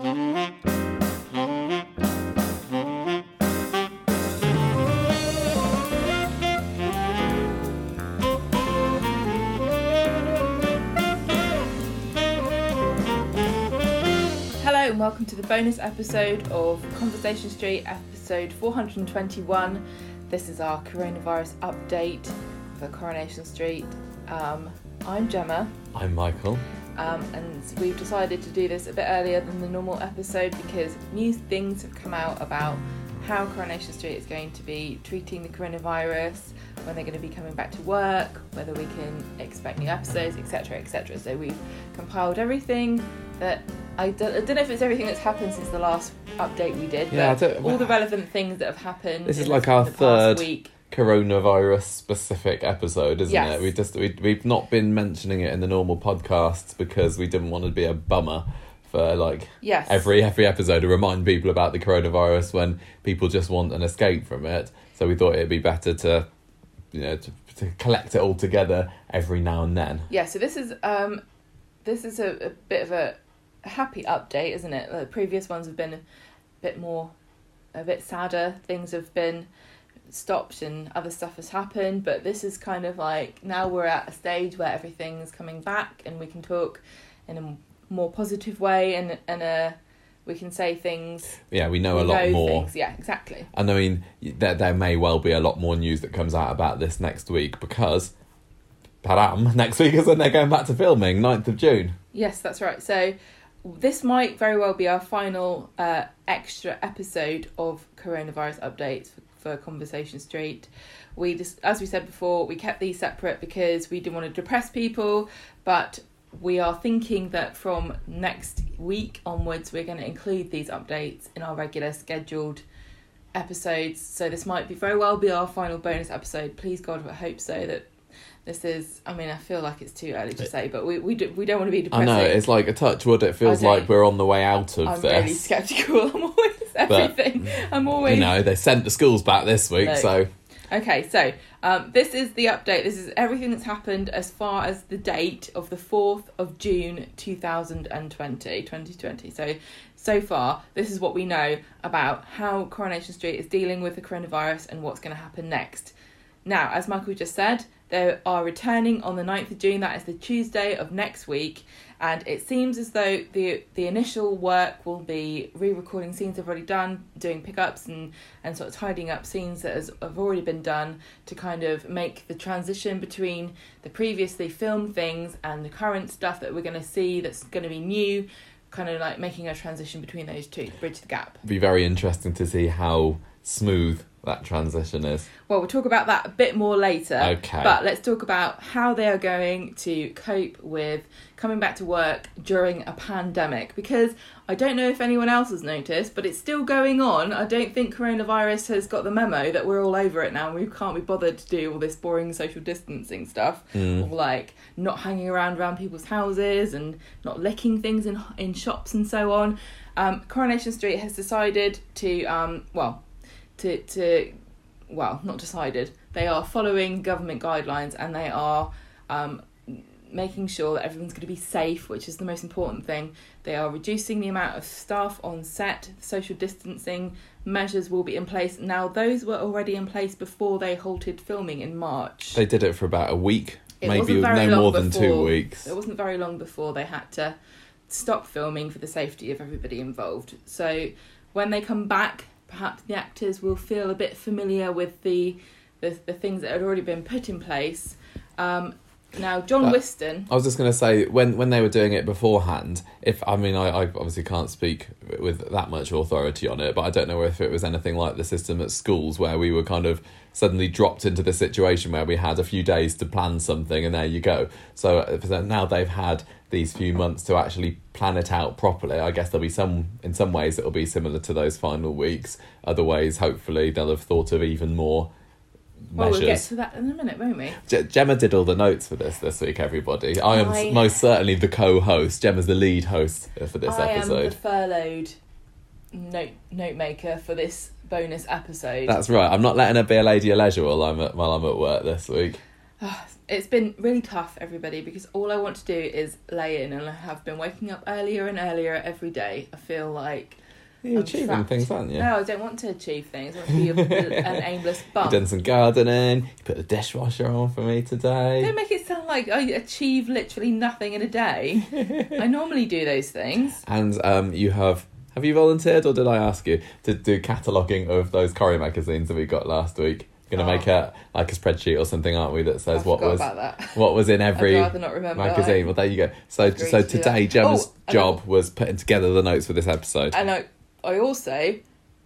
Hello and welcome to the bonus episode of Conversation Street, episode 421. This is our coronavirus update for Coronation Street. Um, I'm Gemma, I'm Michael. Um, and we've decided to do this a bit earlier than the normal episode because new things have come out about how Coronation Street is going to be treating the coronavirus, when they're going to be coming back to work, whether we can expect new episodes, etc. etc. So we've compiled everything that I don't, I don't know if it's everything that's happened since the last update we did, Yeah, but all the relevant things that have happened. This is like our third week. Coronavirus specific episode, isn't Yes. it? We just we we've not been mentioning it in the normal podcasts because we didn't want to be a bummer for like Yes. every every episode to remind people about the coronavirus when people just want an escape from it. So we thought it'd be better to you know to, to collect it all together every now and then. Yeah, so this is um, this is a, a bit of a happy update, isn't it? The previous ones have been a bit more, a bit sadder. Things have been stopped and other stuff has happened, but this is kind of like now we're at a stage where everything's coming back and we can talk in a more positive way and and uh, we can say things. Yeah, we know we a lot more. Things. Yeah, exactly. And I mean, there, there may well be a lot more news that comes out about this next week because, padam, next week is when they're going back to filming, 9th of June. Yes, that's right. So this might very well be our final uh, extra episode of coronavirus updates for, for Conversation Street. We just, as we said before, we kept these separate because we didn't want to depress people, but we are thinking that from next week onwards, we're going to include these updates in our regular scheduled episodes. So this might be very well be our final bonus episode. Please God, I hope so. That this is. I mean, I feel like it's too early to say, but we we, do, we don't want to be depressed. I know, it's like a touch wood. It feels like we're on the way out of I'm this. really skeptical. I'm always everything. I'm always You know, they sent the schools back this week, No. so okay. So um, this is the update. This is everything that's happened as far as the date of the fourth of June 2020, 2020. So so far, this is what we know about how Coronation Street is dealing with the coronavirus and what's going to happen next. Now, as Michael just said, they are returning on the 9th of June. That is the Tuesday of next week. And it seems as though the the initial work will be re-recording scenes they've already done, doing pickups and, and sort of tidying up scenes that has, have already been done to kind of make the transition between the previously filmed things and the current stuff that we're going to see that's going to be new, kind of like making a transition between those two bridge the gap. be very interesting to see how smooth that transition is. Well, we'll talk about that a bit more later. Okay. But let's talk about how they are going to cope with coming back to work during a pandemic because I don't know if anyone else has noticed, but it's still going on. I don't think coronavirus has got the memo that we're all over it now and we can't be bothered to do all this boring social distancing stuff or like not hanging around around people's houses and not licking things in in shops and so on. Um, Coronation Street has decided to um, well to to well not decided. They are following government guidelines and they are um, making sure that everyone's going to be safe which is the most important thing. They are reducing the amount of staff on set social distancing measures will be in place. Now those were already in place before they halted filming in march. They did it for about a week, It maybe no more than two weeks. it wasn't very long before they had to stop filming for the safety of everybody involved. So when they come back, perhaps the actors will feel a bit familiar with the the, the things that had already been put in place. Um, now, John But- Whiston, I was just going to say when when they were doing it beforehand. If I mean, I, I obviously can't speak with that much authority on it, but I don't know if it was anything like the system at schools where we were kind of suddenly dropped into the situation where we had a few days to plan something, and there you go. So now they've had these few months to actually plan it out properly. I guess there'll be some in some ways it'll be similar to those final weeks. Other ways, hopefully, they'll have thought of even more well, we'll get measures. to that in a minute, won't we? Ge- Gemma did all the notes for this this week, everybody. I am I- most certainly the co-host. Gemma's the lead host for this I am the episode. furloughed note note maker for this bonus episode. That's right. I'm not letting her be a lady of leisure while I'm at while I'm at work this week. It's been really tough, everybody, because all I want to do is lay in, and I have been waking up earlier and earlier every day. I feel like You're I'm achieving trapped. things, aren't you? no, I don't want to achieve things. I want to be a, an aimless bum. You've done some gardening. You put the dishwasher on for me today. Don't make it sound like I achieve literally nothing in a day. I normally do those things. And um, you have have you volunteered or did I ask you to do cataloguing of those Corrie magazines that we got last week? Going to Oh. make a like a spreadsheet or something, aren't we? That says I what was what was in every I'd not remember. magazine. Well, there you go. So so to today. Gemma's Oh, job was putting together the notes for this episode. And I, I also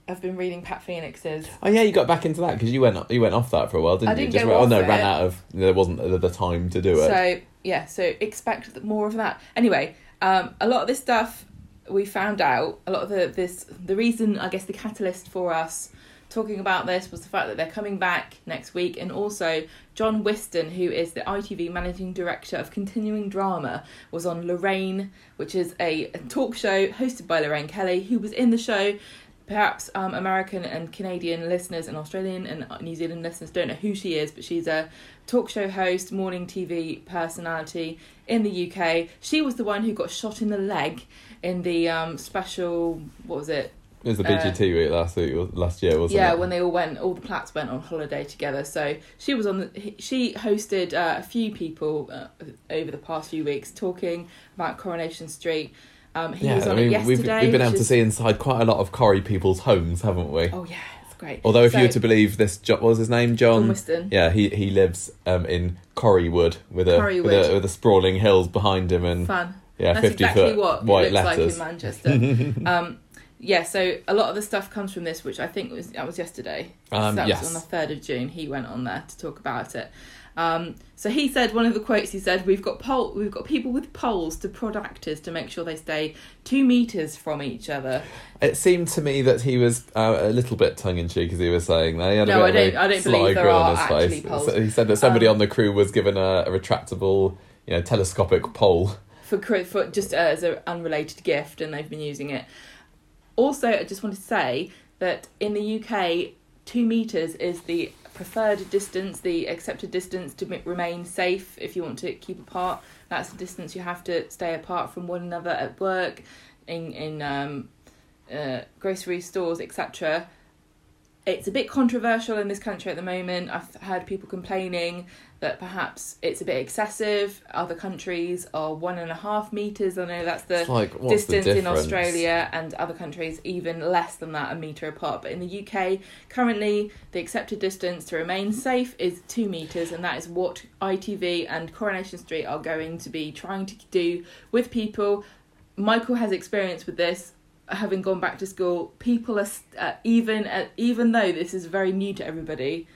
have been reading Pat Phoenix's. Oh yeah, you got back into that because you went you went off that for a while, didn't I you? didn't Just oh no, it. ran out of there wasn't the, the time to do it. So yeah, so expect more of that. Anyway, um, a lot of this stuff we found out. A lot of the this the reason I guess the catalyst for us talking about this was the fact that they're coming back next week, and also John Whiston, who is the ITV managing director of continuing drama, was on Lorraine, which is a, talk show hosted by Lorraine Kelly, who was in the show. Perhaps um, American and Canadian listeners and Australian and New Zealand listeners don't know who she is, but she's a talk show host, morning TV personality in the UK. She was the one who got shot in the leg in the um, special, what was it? it was the uh, BGT week last week, last year, wasn't yeah, it? Yeah, when they all went, all the Platts went on holiday together. So she was on the, she hosted uh, a few people uh, over the past few weeks talking about Coronation Street. Um, he yeah, was on I mean, it yesterday. we've we've been able which to see inside quite a lot of Corrie people's homes, haven't we? Oh yeah, it's great. Although, if So- you were to believe this, what was his name, John John? Whiston. Yeah, he he lives um, in Corriewood with a, with a with a sprawling hills behind him and Fun. Yeah, That's fifty exactly foot what white it looks letters. like in Manchester. um, yeah, so a lot of the stuff comes from this, which I think was that was yesterday. Um, so that yes. was on the third of June. He went on there to talk about it. Um, so he said one of the quotes he said, "We've got pole, we've got people with poles to prod actors to make sure they stay two meters from each other." It seemed to me that he was uh, a little bit tongue in cheek as he was saying that. He had a No, bit I of a don't- I don't believe there are actually face. poles. So he said that somebody Um, on the crew was given a, a retractable, you know, telescopic pole. For for just as an unrelated gift, and they've been using it. Also, I just want to say that in the UK, two meters is the preferred distance, the accepted distance to remain safe. If you want to keep apart, that's the distance you have to stay apart from one another at work, in in um, uh, grocery stores, etc. It's a bit controversial in this country at the moment. I've heard people complaining that perhaps it's a bit excessive. Other countries are one and a half meters. I know that's the like, what's the distance in? Australia and other countries even less than that, a metre apart. But in the UK, currently the accepted distance to remain safe is two metres, and that is what ITV and Coronation Street are going to be trying to do with people. Michael has experience with this. Having gone back to school, people are uh, even uh, even though this is very new to everybody,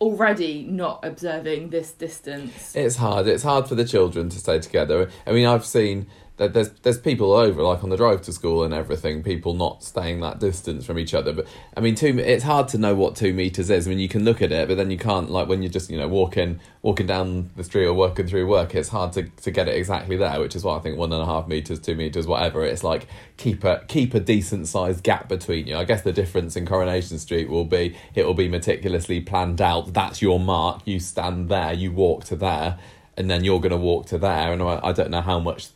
already not observing this distance. It's hard. It's hard for the children to stay together. I mean, I've seen there's there's people over, like on the drive to school and everything, people not staying that distance from each other. But I mean, two. It's hard to know what two meters is. I mean, you can look at it, but then you can't. Like when you're just you know walking walking down the street or working through work, it's hard to, to get it exactly there. Which is why I think one and a half meters, two meters, whatever. It's like keep a keep a decent sized gap between you. I guess the difference in Coronation Street will be it will be meticulously planned out. That's your mark. You stand there. You walk to there. And then you're going to walk to there, and I I don't know how much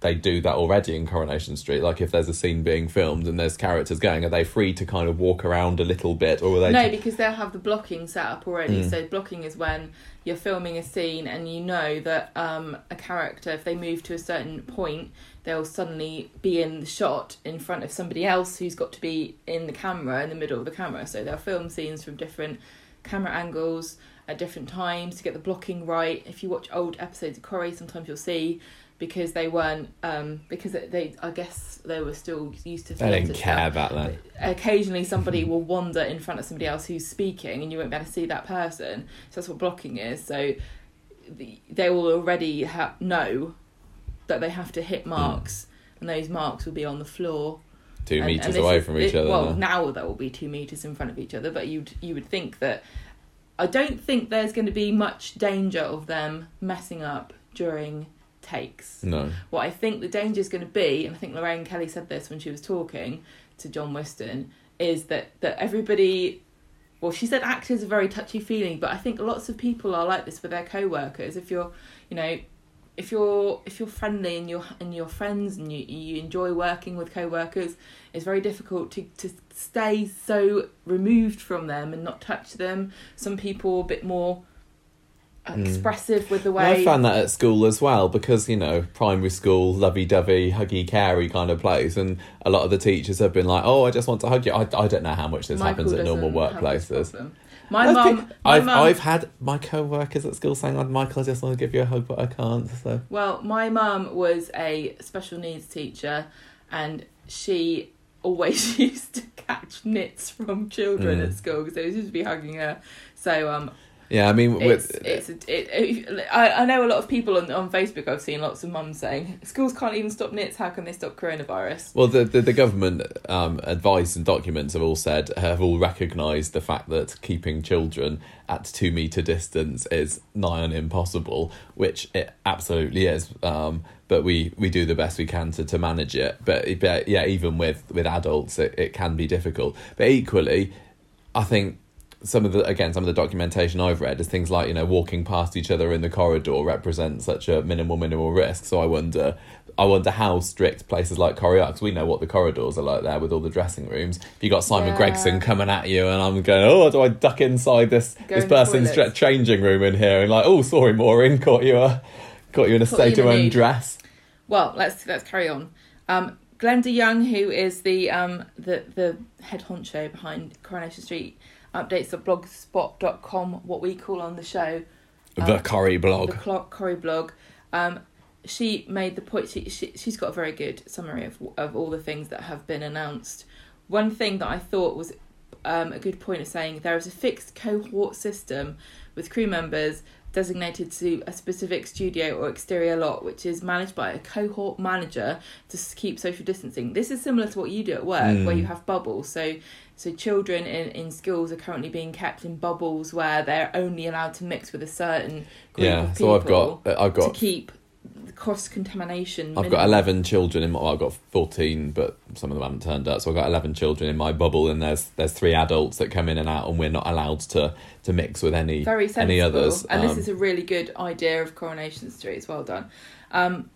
they do that already in Coronation Street. Like if there's a scene being filmed and there's characters going, are they free to kind of walk around a little bit, or are they? No, because they'll have the blocking set up already. Mm. So blocking is when you're filming a scene and you know that um, a character, if they move to a certain point, they'll suddenly be in the shot in front of somebody else who's got to be in the camera, in the middle of the camera. So they'll film scenes from different camera angles at different times to get the blocking right. If you watch old episodes of Corrie, sometimes you'll see because they weren't um, because they I guess they were still used to they didn't care stuff about that. occasionally somebody will wander in front of somebody else who's speaking and you won't be able to see that person so that's what blocking is so the, they will already ha- know that they have to hit marks and those marks will be on the floor Two and- meters and away is- from each it- other. well no? now there will be two meters in front of each other but you'd you would think that i don't think there's going to be much danger of them messing up during takes no. what I think the danger is going to be, and I think Lorraine Kelly said this when she was talking to John Whiston, is that that everybody well, she said acting are very touchy feeling, but I think lots of people are like this with their co-workers. If you're, you know, if you're if you're friendly and you're and you're friends and you you enjoy working with co-workers, it's very difficult to to stay so removed from them and not touch them. Some people are a bit more expressive with the way. I found that at school as well because you know primary school, lovey-dovey, huggy, carey kind of place, and a lot of the teachers have been like, "Oh, I just want to hug you." I, I don't know how much this Michael happens at normal doesn't have this workplaces. My mum, I've mum, I've had my co-workers at school saying, "Oh, "Michael, I just want to give you a hug, but I can't." So Well, my mum was a special needs teacher, and she always used to catch nits from children Mm. at school because they used to be hugging her. So um, yeah, I mean, it's it's it, it, I I know a lot of people on on Facebook. I've seen lots of mums saying schools can't even stop nits. How can they stop coronavirus? Well, the the, the government um, advice and documents have all said have all recognised the fact that keeping children at two meter distance is nigh on impossible, which it absolutely is. Um, but we, we do the best we can to, to manage it. But, but yeah, even with with adults, it, it can be difficult. But equally, I think some of the again some of the documentation I've read is things like you know walking past each other in the corridor represents such a minimal minimal risk. So I wonder, I wonder how strict places like Corrie are because we know what the corridors are like there with all the dressing rooms. If you got Simon Yeah. Gregson coming at you and I'm going, oh, do I duck inside this Go this in person's tra- changing room in here and like, oh, sorry, Maureen, caught you a caught you in a Caught state of in a nude. undress. Well, let's let's carry on. Um, Glenda Young, who is the um the the head honcho behind Coronation Street, updates at blogspot.com, what we call on the show The Um, Corrie blog. the Clark Corrie blog. Um, she made the point. She, she she's got a very good summary of of all the things that have been announced. One thing that I thought was um, a good point of saying there is a fixed cohort system with crew members designated to a specific studio or exterior lot, which is managed by a cohort manager to keep social distancing. This is similar to what you do at work, where Mm. you have bubbles. So, so children in, in schools are currently being kept in bubbles where they're only allowed to mix with a certain group Yeah, of so I've got I've got to keep cross contamination. I've got 11 children in my, well, I've got 14, but some of them haven't turned up. So I've got 11 children in my bubble, and there's there's three adults that come in and out, and we're not allowed to, to mix with any Very sensible. any others. And this Um, is a really good idea of Coronation Street. It's well done. Um,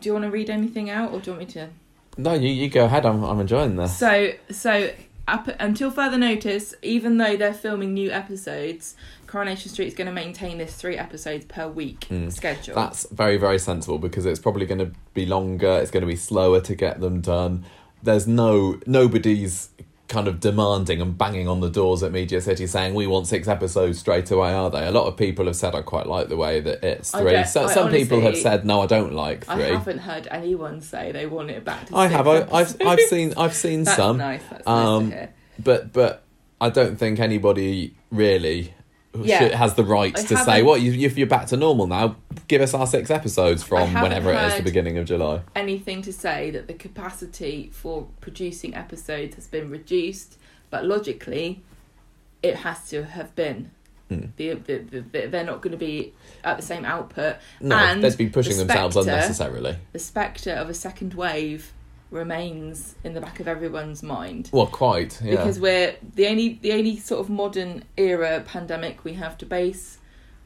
do you want to read anything out, or do you want me to? No, you, you go ahead. I'm I'm enjoying this. So, so up until further notice, even though they're filming new episodes, Coronation Street is going to maintain this three episodes per week Mm. schedule. That's very very sensible because it's probably going to be longer. It's going to be slower to get them done. There's no nobody's kind of demanding and banging on the doors at Media City saying we want six episodes straight away. Are they? A lot of people have said I quite like the way that it's three. So, some people have said no, I don't like I haven't heard anyone say they want it back to. I have. I, I've I've seen I've seen That's some. nice. That's Um, nice to hear. but but I don't think anybody really Yeah. should, has the right I to say, "What you, if you're back to normal now, give us our six episodes from whenever it is the beginning of July." anything to say that the capacity for producing episodes has been reduced, but logically, it has to have been. Hmm. The, the, the, the- they're not going to be at the same output. No, And they'd be pushing the themselves unnecessarily. The spectre of a second wave remains in the back of everyone's mind. Well, quite. Yeah. Because we're the only the only sort of modern era pandemic we have to base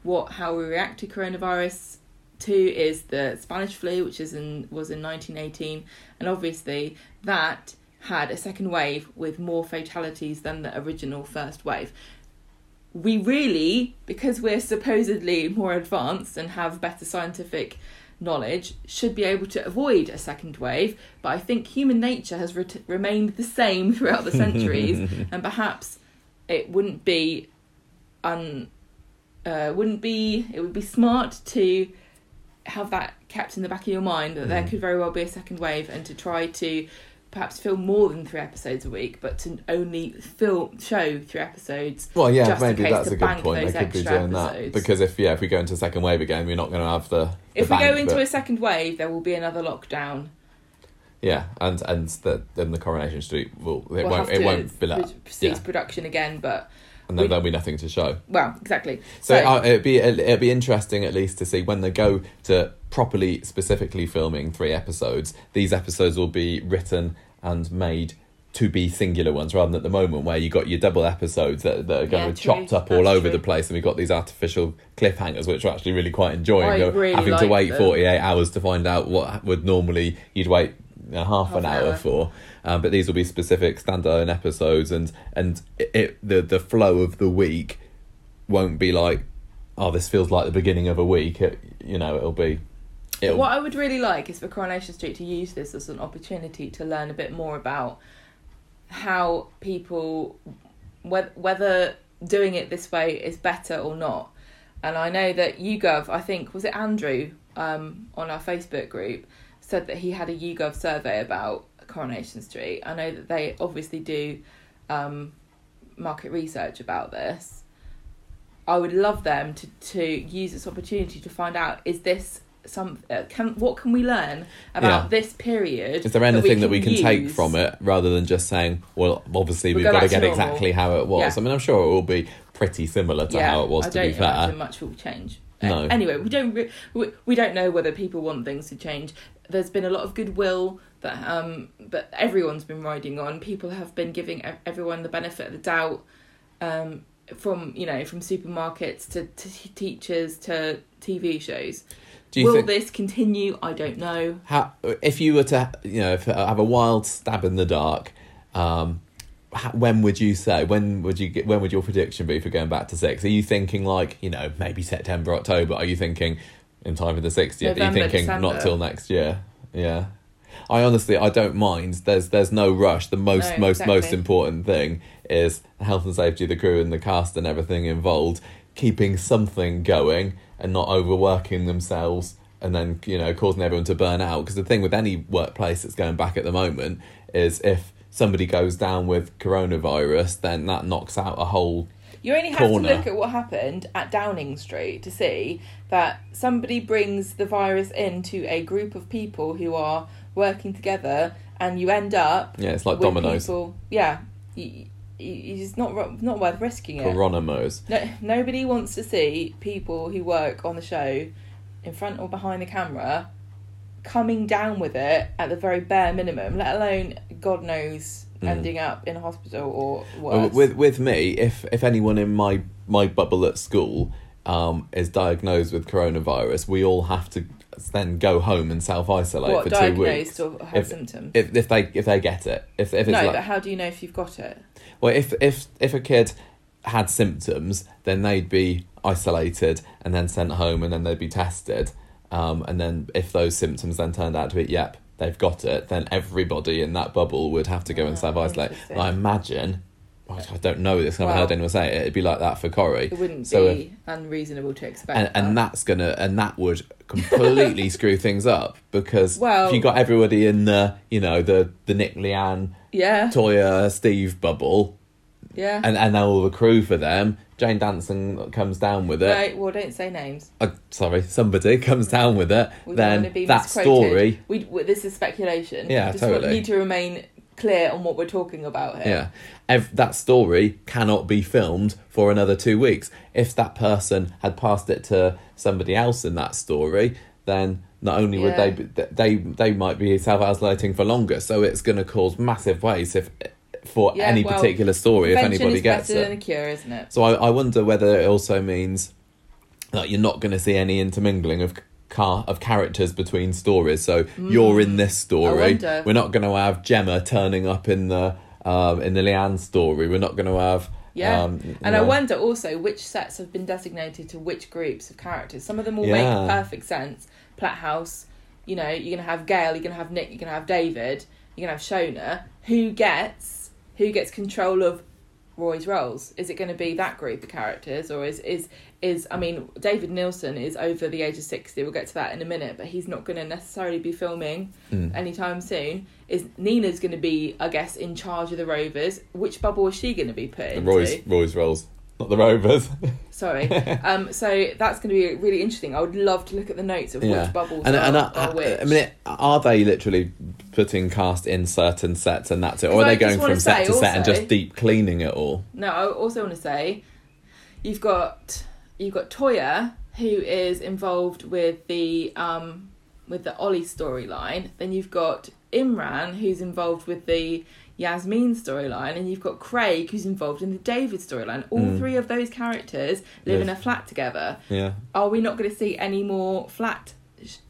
what how we react to coronavirus to is the Spanish flu, which is in was in nineteen eighteen, and obviously that had a second wave with more fatalities than the original first wave. We really, because we're supposedly more advanced and have better scientific knowledge, should be able to avoid a second wave. But I think human nature has ret- remained the same throughout the centuries, and perhaps it wouldn't be un uh, wouldn't be it would be smart to have that kept in the back of your mind that there Mm. could very well be a second wave and to try to perhaps film more than three episodes a week but to only film show three episodes Well, yeah, maybe that's a good point. They could be doing that because if yeah, if we go into a second wave again, we're not going to have the. the if we go into that- a second wave there will be another lockdown yeah, and and the, then the Coronation Street will it we'll won't it won't fill up, yeah. production again but and then we- there'll be nothing to show. well exactly So uh, it'd be it'd be interesting at least to see when they go to properly specifically filming three episodes. These episodes will be written and made to be singular ones rather than at the moment where you got your double episodes that, that are going Yeah, to true. chopped up all over true. the place and we've got these artificial cliffhangers which we're actually really quite enjoying I really having to wait them. 48 hours to find out what would normally you'd wait know, half, Half an an hour hour. for um, but these will be specific standalone episodes and and it, it the the flow of the week won't be like oh this feels like the beginning of a week it, you know it'll be it'll What I would really like is for Coronation Street to use this as an opportunity to learn a bit more about how people, whether, whether doing it this way is better or not. And I know that YouGov, I think, was it Andrew um, on our Facebook group, said that he had a YouGov survey about Coronation Street. I know that they obviously do um, market research about this. I would love them to, to use this opportunity to find out is this some uh, can what can we learn about Yeah. this period? Is there anything that we can, take from it rather than just saying, well, obviously We'll we've go got to get normal. exactly how it was? Yeah. I mean, I'm sure it will be pretty similar to how it was, I to don't be fair. much will change. No. Anyway, we don't re- we, we don't know whether people want things to change. There's been a lot of goodwill that um that everyone's been riding on. People have been giving everyone the benefit of the doubt. Um, from you know from supermarkets to, to teachers to TV shows. Do you Will think this continue? I don't know. how if you were to you know if, have a wild stab in the dark? Um, how, when would you say when would you get when would your prediction be for going back to six? Are you thinking like you know maybe September October? Are you thinking in time for the 60th? Are you November, thinking December. not till next year? Yeah. I honestly I don't mind. There's there's no rush. The most No, most most important thing is the health and safety of the crew and the cast and everything involved, keeping something going and not overworking themselves and then you know causing everyone to burn out. Because the thing with any workplace that's going back at the moment is if somebody goes down with coronavirus, then that knocks out a whole You only have corner. to look at what happened at Downing Street to see that somebody brings the virus into a group of people who are working together, and you end up yeah. It's like dominoes. people. Yeah, you, you, it's not not worth risking it. Coronamos. No, nobody wants to see people who work on the show, in front or behind the camera, coming down with it at the very bare minimum. Let alone God knows Mm. ending up in a hospital or worse. with with me, if if anyone in my my bubble at school um, is diagnosed with coronavirus, we all have to then go home and self isolate what for two weeks. diagnosed or have If- symptoms? If if they if they get it, if if it's no, like but how do you know if you've got it? well, if if if a kid had symptoms, then they'd be isolated and then sent home, and then they'd be tested. Um, and then if those symptoms then turned out to be, yep, they've got it, then everybody in that bubble would have to go and Ah, self isolate. I imagine, I don't know this, I haven't Well- heard anyone say it. It'd be like that for Corrie. It wouldn't So if- be unreasonable to expect. and, and that. that's gonna and that would completely screw things up because Well- if you got everybody in the you know the the Nick Leanne yeah, Toya Steve bubble yeah. and and all the crew for them Jane Danson comes down with it Right, well, don't say names. uh, sorry somebody comes down with it We then be that misquoted. story We, we, this is speculation. Yeah, Just totally. need to remain clear on what we're talking about here. Yeah. Ev- that story cannot be filmed for another two weeks. If that person had passed it to somebody else in that story, then not only would Yeah. they be, they they might be self isolating for longer. So it's going to cause massive waste if for Yeah, any well, particular story if anybody gets it. cure, isn't it? So I, I wonder whether it also means that you're not going to see any intermingling of car of characters between stories. So you're in this story. We're not going to have Gemma turning up in the um, in the Leanne story. We're not going to have Yeah. Um, and I wonder also which sets have been designated to which groups of characters. Some of them will Yeah. make perfect sense. Platt House, you know, you're gonna have Gail, you're gonna have Nick, you're gonna have David, you're gonna have Shona. Who gets who gets control of Roy's Rolls? Is it going to be that group of characters, or is is is I mean, David Nielsen is over the age of sixty. We'll get to that in a minute, but he's not going to necessarily be filming Mm. anytime soon. Is Nina's going to be, I guess, in charge of the Rovers? Which bubble is she going to be put the into? Roy's Roy's Rolls, not the Rovers. Sorry. um, so that's going to be really interesting. I would love to look at the notes of yeah, which bubbles and are, and are I, which. I mean, are they literally putting cast in certain sets and that's it, or are I they going from set to set and just deep cleaning it all? No, I also want to say you've got you've got Toya who is involved with the um with the Ollie storyline. Then you've got Imran, who's involved with the Yasmin storyline, and you've got Craig, who's involved in the David storyline. All Mm. three of those characters live in a flat together. Yeah. Are we not going to see any more flat?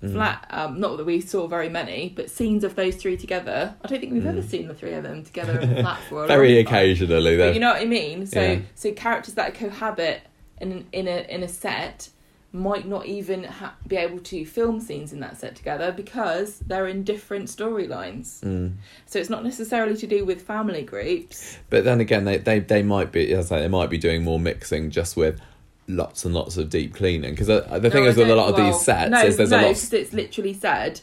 Mm. Flat, um, not that we saw very many, but scenes of those three together. I don't think we've ever Mm. seen the three of them together in a flat for a Very long time. occasionally, But though. you know what I mean. So Yeah. so characters that cohabit in in a in a set might not even ha- be able to film scenes in that set together because they're in different storylines. Mm. So it's not necessarily to do with family groups. But then again, they, they, they might be, as I say, they might be doing more mixing just with lots and lots of deep cleaning. Because the thing No, is I with a lot of well, these sets no, is there's no, a lot. 'cause it's literally said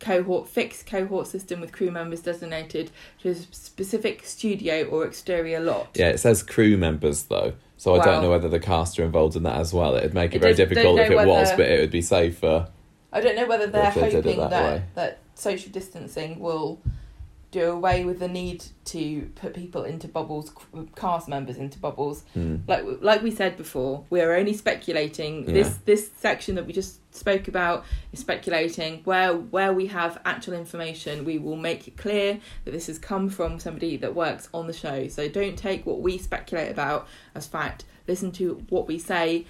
cohort fixed cohort system with crew members designated to a specific studio or exterior lot. Yeah, it says crew members though, so I don't know whether the cast are involved in that as well. It'd make it, It very difficult if it was, but it would be safer. I don't know whether they're they hoping that that, that social distancing will do away with the need to put people into bubbles, cast members into bubbles. Mm. Like like we said before, we're only speculating. Yeah. This this section that we just spoke about is speculating. Where where we have actual information, we will make it clear that this has come from somebody that works on the show. So don't take what we speculate about as fact. Listen to what we say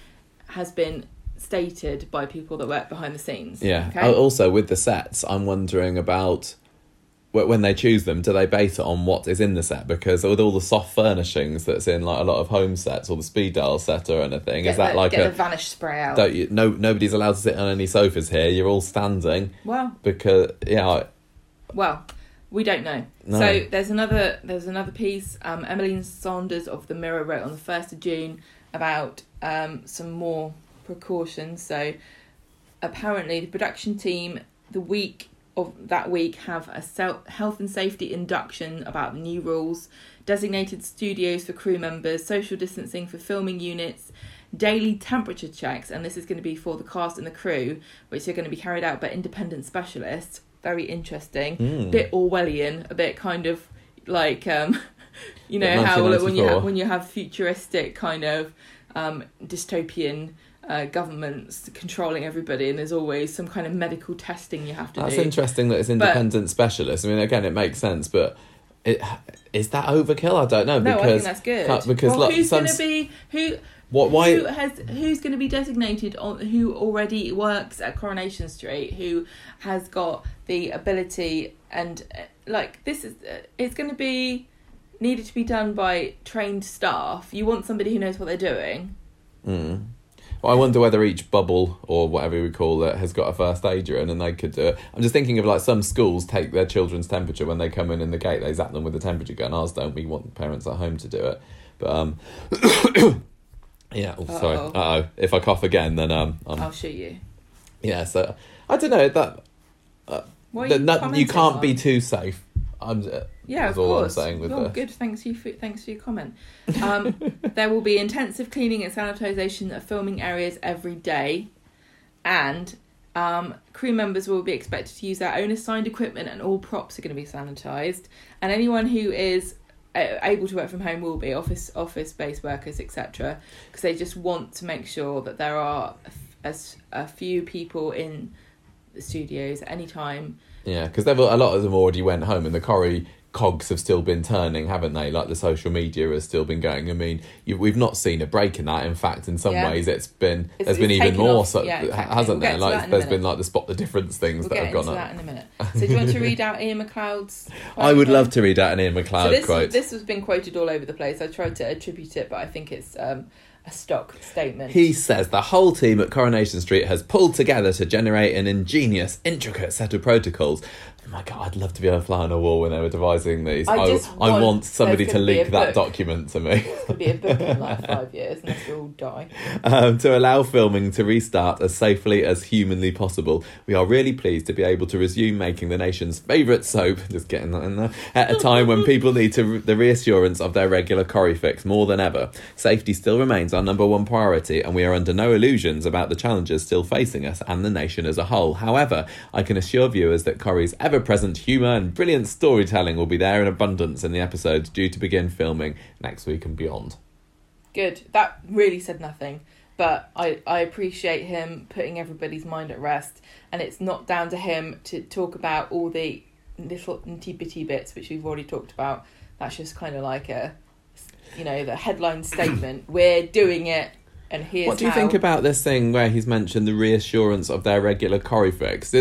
has been stated by people that work behind the scenes. Yeah. Okay. Also, with the sets, I'm wondering about when they choose them, do they base it on what is in the set? Because with all the soft furnishings that's in like a lot of home sets or the Speed Daal set or anything, Get is that the, like a the vanish spray out? don't you, no nobody's allowed to sit on any sofas here. You're all standing Well, because yeah, I- well, we don't know. No. So there's another there's another piece. Um, Emmeline Saunders of the Mirror wrote on the first of June about um, some more precautions. So apparently, the production team the week of that week have a health and safety induction about the new rules, designated studios for crew members, social distancing for filming units, daily temperature checks, and this is going to be for the cast and the crew, which are going to be carried out by independent specialists. Very interesting, Mm. bit Orwellian, a bit kind of like um, you know how when you 1984. have when you have futuristic kind of um, dystopian. Uh, governments controlling everybody, and there's always some kind of medical testing you have to That's do. interesting that it's independent specialists. I mean, again, it makes sense, but it is that overkill? I don't know No, I think because that's good. ca- because well, look, who's some going to be who? what why Who has who's going to be designated on who already works at Coronation Street? Who has got the ability and uh, like this is uh, it's going to be needed to be done by trained staff. You want somebody who knows what they're doing. Mm. Well, I wonder whether each bubble or whatever we call it has got a first aider in, and they could do it. I'm just thinking of like some schools take their children's temperature when they come in in the gate. They zap them with a temperature gun. Ours don't. We want parents at home to do it. But um, yeah. Oh, sorry. Uh oh. If I cough again, then um, I'm, I'll shoot you. yeah. So I don't know that. That you, no- you can't on? be too safe. I'm. Uh, Yeah, of all I'm course. saying with oh, good. Thanks you. For, thanks for your comment. Um, there will be intensive cleaning and sanitisation of filming areas every day, and um, crew members will be expected to use their own assigned equipment, and all props are going to be sanitised. And anyone who is uh, able to work from home will be office office based workers, etc. Because they just want to make sure that there are as a few people in the studios at any time. Yeah, because a lot of them already went home, and the Corrie cogs have still been turning, haven't they? Like the social media has still been going. I mean, you, we've not seen a break in that. In fact, in some Yeah. ways, it's been It's- there's been even more, off. so Yeah, exactly. hasn't We'll there? Like that in a there's been like the spot the difference things We'll that have gone that in a minute. So do you want to read out Iain MacLeod's? I would love to read out an Iain MacLeod So this quote. this has been quoted all over the place. I tried to attribute it, but I think it's um, a stock statement. He says the whole team at Coronation Street has pulled together to generate an ingenious, intricate set of protocols. Oh my god, I'd love to be to fly on a wall when they were devising these. I I, just I want- want somebody to gonna leak that document to me. could be a book in like five years unless we all die. um, to allow filming to restart as safely as humanly possible. We are really pleased to be able to resume making the nation's favourite soap, just getting that in there, at a time when people need to, the reassurance of their regular Corrie fix more than ever. Safety still remains our number one priority, and we are under no illusions about the challenges still facing us and the nation as a whole. However, I can assure viewers that Corrie's ever present humour and brilliant storytelling will be there in abundance in the episodes due to begin filming next week and beyond. Good. That really said nothing, but I I appreciate him putting everybody's mind at rest, and it's not down to him to talk about all the little nitty bitty bits which we've already talked about. That's just kind of like a, you know, the headline statement. We're doing it, and here's What do you how. think about this thing where he's mentioned the reassurance of their regular fix?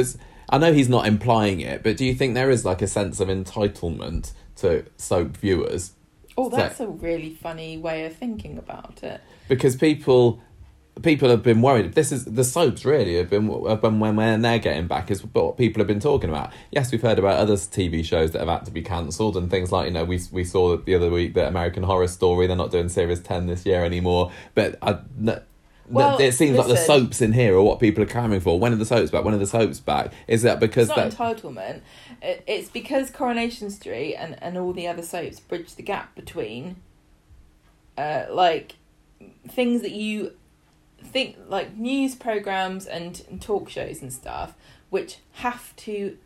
I know he's not implying it, but do you think there is like a sense of entitlement to soap viewers? Oh, So- that's a really funny way of thinking about it. Because people people have been worried. This is the soaps really have been have been when when they're getting back is what people have been talking about. Yes, we've heard about other TV shows that have had to be cancelled and things like you know we we saw the other week that American Horror Story they're not doing series ten this year anymore. But I, n- Well, it seems like the soaps in here are what people are clamoring for. When are the soaps back? When are the soaps back? Is that because It's not that entitlement. It's because Coronation Street and, and all the other soaps bridge the gap between, uh, like, things that you think, like news programs and, and talk shows and stuff, which have to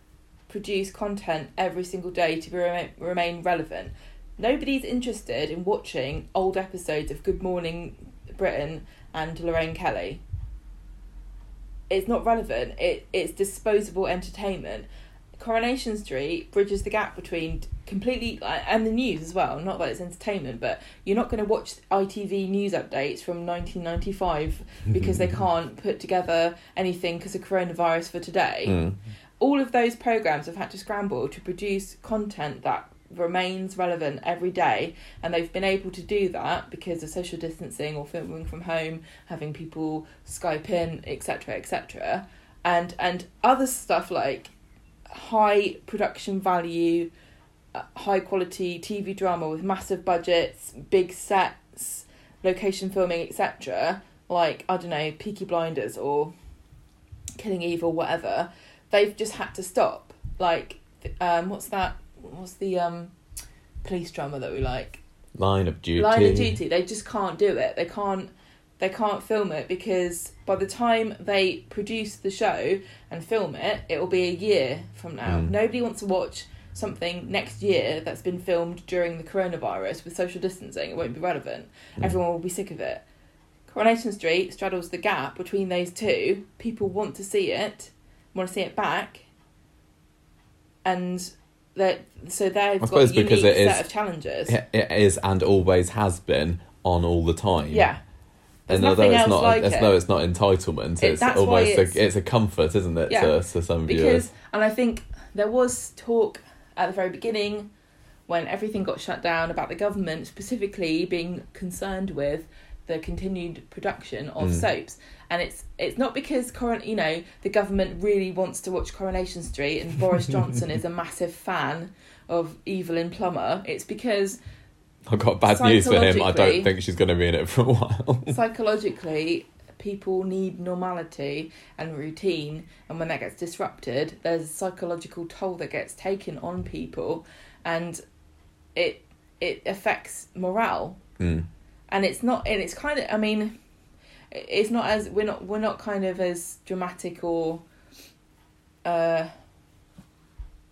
produce content every single day to be remain, remain relevant. Nobody's interested in watching old episodes of Good Morning Britain and Lorraine Kelly it's not relevant. It it's disposable entertainment. Coronation Street bridges the gap between completely and the news as well. Not that it's entertainment, but you're not going to watch ITV news updates from 1995 because they can't put together anything because of coronavirus for today. Mm. All of those programs have had to scramble to produce content that remains relevant every day and they've been able to do that because of social distancing or filming from home having people skype in etc etc and and other stuff like high production value uh, high quality tv drama with massive budgets big sets location filming etc like i don't know peaky blinders or killing eve or whatever they've just had to stop. Like um what's that what's the um police drama that we like? Line of duty? line of duty. They just can't do it. They can't they can't film it because by the time they produce the show and film it it will be a year from now. Mm. nobody wants to watch something next year that's been filmed during the coronavirus with social distancing. It won't be relevant. Mm. everyone will be sick of it. Coronation street straddles the gap between those two. People want to see it want to see it back. And that so they've got a suppose unique because it set of challenges It, is and always has been on all the time. yeah There's and although it's not, like it's, it. no, it's not entitlement. It- It's almost it's- a, it's a comfort, isn't it, Yeah. to, to some viewers? because and I think there was talk at the very beginning when everything got shut down about the government specifically being concerned with the continued production of Mm. soaps and it's it's not because current you know the government really wants to watch Coronation Street and Boris Johnson is a massive fan of Evelyn Plummer it's because I've got bad news for him. I don't think she's going to be in it for a while. psychologically people need normality and routine and when that gets disrupted there's a psychological toll that gets taken on people and it it affects morale Mm. and it's not and it's kind of i mean it's not as we're not we're not kind of as dramatic or uh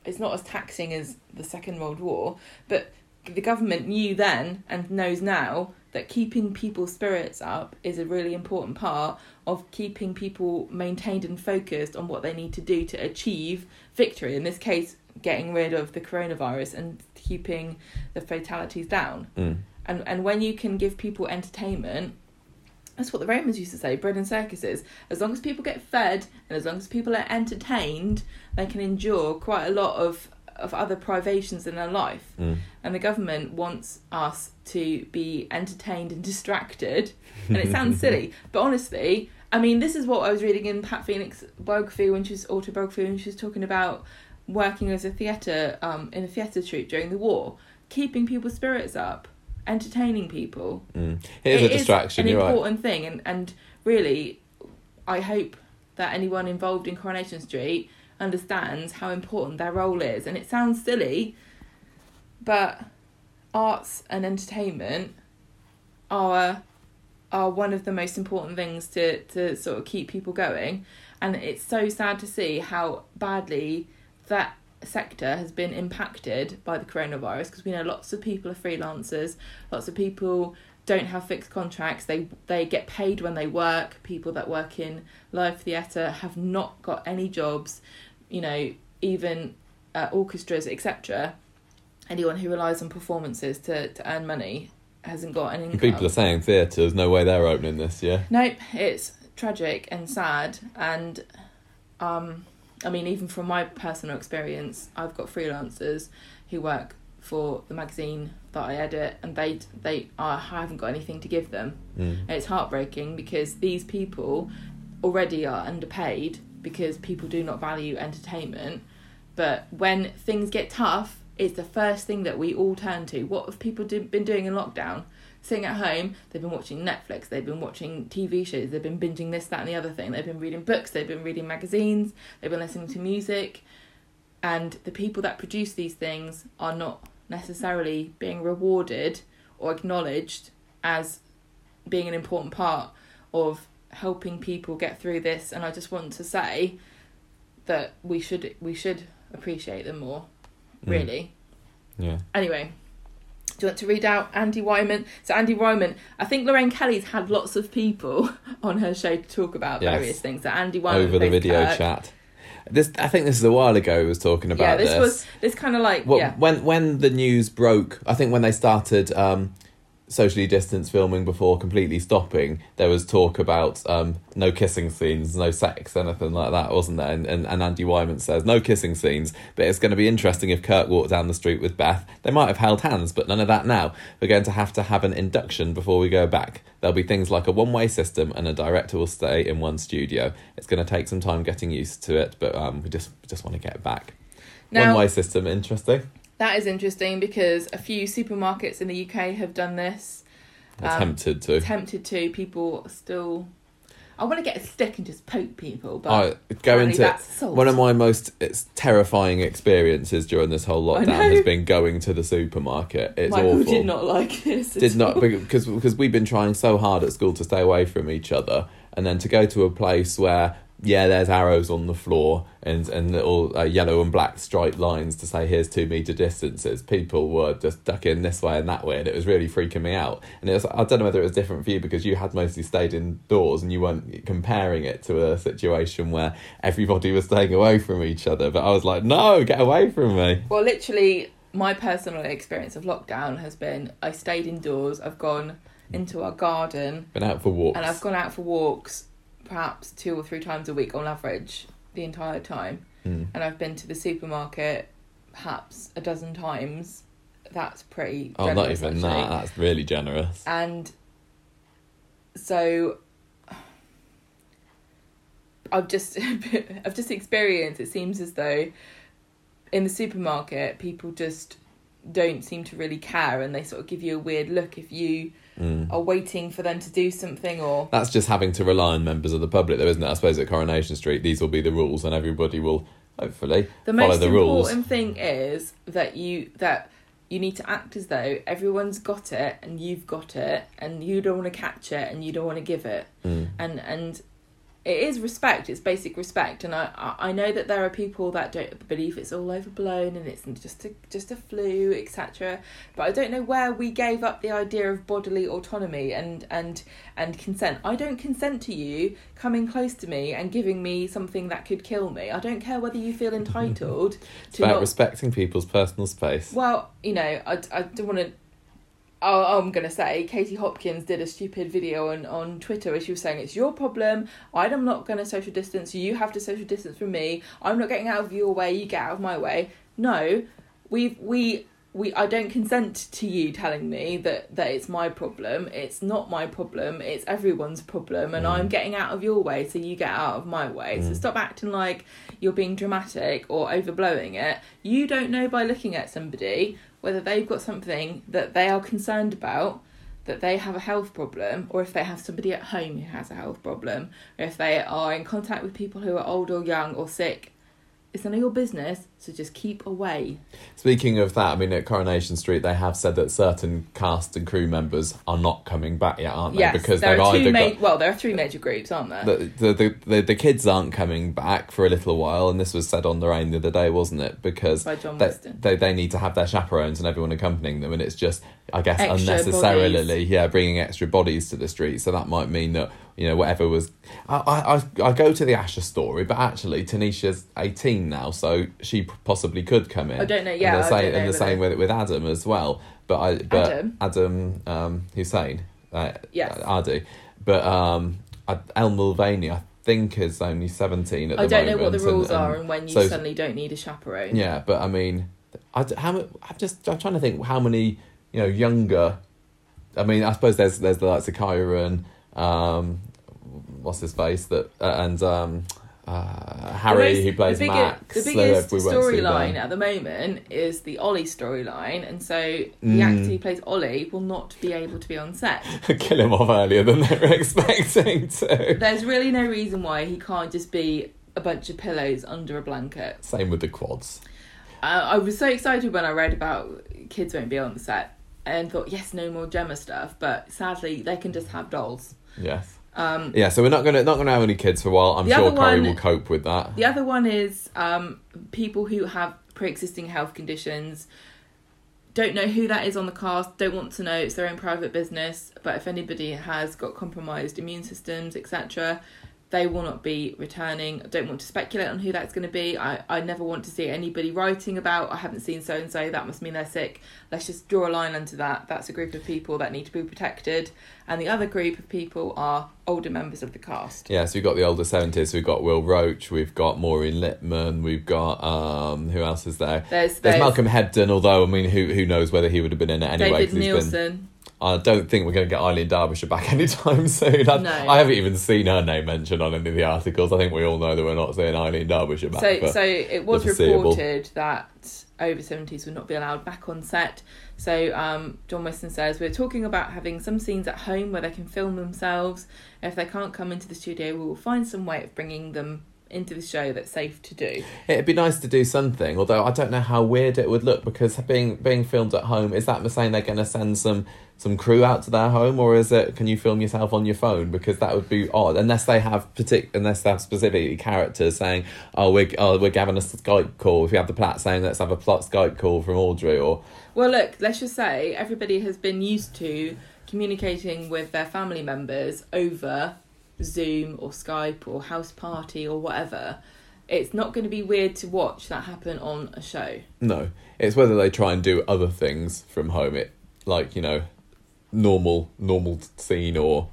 it's not as taxing as the second world war but the government knew then and knows now that keeping people's spirits up is a really important part of keeping people maintained and focused on what they need to do to achieve victory in this case getting rid of the coronavirus and keeping the fatalities down Mm. and and when you can give people entertainment that's what the Romans used to say bread and circuses. As long as people get fed and as long as people are entertained they can endure quite a lot of of other privations in their life. Mm. and the government wants us to be entertained and distracted. And it sounds silly but honestly i mean this is what i was reading in pat phoenix biography when she was autobiography when she was talking about working as a theatre um, in a theatre troupe during the war keeping people's spirits up entertaining people Mm. It is a distraction. an You're right. important thing and, and really i hope that anyone involved in coronation street understands how important their role is and it sounds silly but arts and entertainment are are one of the most important things to to sort of keep people going and it's so sad to see how badly that sector has been impacted by the coronavirus because we know lots of people are freelancers lots of people don't have fixed contracts they they get paid when they work people that work in live theatre have not got any jobs you know even uh, orchestras, etc. Anyone who relies on performances to, to earn money hasn't got an income. People are saying theatres, no way they're opening this Yeah. Nope, it's tragic and sad. And um, I mean, even from my personal experience, I've got freelancers who work for the magazine that I edit, and they they I haven't got anything to give them. Mm. And it's heartbreaking because these people already are underpaid because people do not value entertainment. But when things get tough, it's the first thing that we all turn to. What have people do, been doing in lockdown? Sitting at home, they've been watching Netflix, they've been watching TV shows, they've been binging this, that, and the other thing. They've been reading books, they've been reading magazines, they've been listening to music. And the people that produce these things are not necessarily being rewarded or acknowledged as being an important part of helping people get through this and I just want to say that we should we should appreciate them more Mm. really Yeah. anyway do you want to read out Andy Whyment? So Andy Whyment, I think Lorraine Kelly's had lots of people on her show to talk about Yes. various things. So Andy Whyment Over the video Kirk. chat. This I think this is a while ago he was talking about Yeah, this, this. was this kind of like Well, yeah. when when the news broke, I think when they started um, socially distanced filming before completely stopping, there was talk about um, no kissing scenes, no sex, anything like that, wasn't there? And, and, and Andy Whyment says no kissing scenes, but it's going to be interesting if Kirk walked down the street with Beth. They might have held hands, but none of that now. We're going to have to have an induction before we go back. There'll be things like a one way system, and a director will stay in one studio. It's going to take some time getting used to it, but um, we just we just want to get back. One way system, interesting. That is interesting because a few supermarkets in the UK have done this. Um, Attempted to. Attempted to. People still. I want to get a stick and just poke people, but I go into one of my most it's terrifying experiences during this whole lockdown has been going to the supermarket. It's Michael awful. did not like this. Did not all. because because we've been trying so hard at school to stay away from each other, and then to go to a place where yeah, there's arrows on the floor and and little uh, yellow and black striped lines to say here's two meter distances. People were just ducking this way and that way, and it was really freaking me out. And it was I don't know whether it was different for you because you had mostly stayed indoors and you weren't comparing it to a situation where everybody was staying away from each other. But I was like, no, get away from me. Well, literally, my personal experience of lockdown has been I stayed indoors. I've gone into our garden Been out for walks. and I've gone out for walks, perhaps two or three times a week on average, the entire time. Mm. And I've been to the supermarket perhaps a dozen times. That's pretty. Oh, not even actually. that. That's really generous. and so I've just I've just experienced it seems as though in the supermarket people just don't seem to really care and they sort of give you a weird look if you Mm. are waiting for them to do something or That's just having to rely on members of the public, though, isn't it? I suppose at Coronation Street, these will be the rules, and everybody will hopefully the follow most the rules. The important thing is that you that you need to act as though everyone's got it and you've got it and you don't want to catch it and you don't want to give it Mm. and and it is respect it's basic respect and I, I know that there are people that don't believe it's all overblown and it's just a just a flu etc but I don't know where we gave up the idea of bodily autonomy and and and consent I don't consent to you coming close to me and giving me something that could kill me I don't care whether you feel entitled It's to about not respecting people's personal space. well, you know, I, I don't want to. Oh, I'm gonna say Katie Hopkins did a stupid video on, on Twitter where she was saying it's your problem. I'm not gonna social distance. You have to social distance from me. I'm not getting out of your way. You get out of my way. No, we we we. I don't consent to you telling me that that it's my problem. It's not my problem. It's everyone's problem, and Mm. I'm getting out of your way, so you get out of my way. So Mm. stop acting like you're being dramatic or overblowing it. You don't know by looking at somebody whether they've got something that they are concerned about, that they have a health problem, or if they have somebody at home who has a health problem, or if they are in contact with people who are old or young or sick. It's none of your business, so just keep away. Speaking of that, I mean, at Coronation Street, they have said that certain cast and crew members are not coming back yet, aren't they? yes, because there they've are two either ma- got. well, there are three major groups, aren't there? The, the, the, the, the kids aren't coming back for a little while, and this was said on the rain the other day, wasn't it? Because By John they, Whiston. they they need to have their chaperones and everyone accompanying them, and it's just I guess Extra unnecessarily bodies. yeah bringing extra bodies to the street. So that might mean that you know whatever was. I I I- I go to the Asha story, but actually Tanisha's eighteen now, so she possibly could come in. I don't know, And yeah, the I same, and the same with with Adam as well. But I but Adam? Adam um, Hussain, uh, Yes. Adi, but um, I- Elle Mulvaney, I think is only seventeen at the moment. I don't know what the rules and are and when you so- suddenly don't need a chaperone. yeah, but I mean, I how I'm just I'm trying to think how many you know younger. I mean, I suppose there's there's the likes of Kyran, um, what's his face that uh, and um, uh, Harry most- who plays the bigger- Max. The biggest storyline at the moment is the Ollie storyline, and so the Mm. actor who plays Ollie will not be able to be on set. Kill him off earlier than they were expecting to. There's really no reason why he can't just be a bunch of pillows under a blanket. Same with the quads. Uh, I was so excited when I read about kids won't be on the set and thought, yes, no more Gemma stuff, but sadly they can just have dolls. Yes. Um, Yeah, so we're not gonna not gonna have any kids for a while. I'm sure Corrie will cope with that. The other one is um, people who have pre-existing health conditions. Don't know who that is on the cast. Don't want to know. It's their own private business. But if anybody has got compromised immune systems, etc., they will not be returning. I don't want to speculate on who that's going to be. I, I never want to see anybody writing about. I haven't seen so and so. That must mean they're sick. Let's just draw a line under that. That's a group of people that need to be protected. And the other group of people are older members of the cast. Yeah, so we've got the older seventies. We've got Will Roach. We've got Maureen Lipman. We've got um, who else is there? There's, There's there's Malcolm Hebden, although I mean, who who knows whether he would have been in it anyway? David he's been- Neilson. I don't think we're going to get Eileen Derbyshire back anytime soon. I, No. I haven't even seen her name mentioned on any of the articles. I think we all know that we're not seeing Eileen Derbyshire back. So, so it was reported that over 70s would not be allowed back on set. So, um, John Whiston says, We're talking about having some scenes at home where they can film themselves. If they can't come into the studio, we will find some way of bringing them into the show that's safe to do. It'd be nice to do something, although I don't know how weird it would look because being being filmed at home is that the saying they're going to send some some crew out to their home, or is it can you film yourself on your phone? Because that would be odd unless they have partic- unless they have specifically characters saying, oh we're oh we're having a Skype call. If you have the plat saying let's have a plot Skype call from Audrey, or Well, look, let's just say everybody has been used to communicating with their family members over Zoom or Skype or House Party or whatever. It's not going to be weird to watch that happen on a show. no, it's whether they try and do other things from home. It like you know normal normal scene or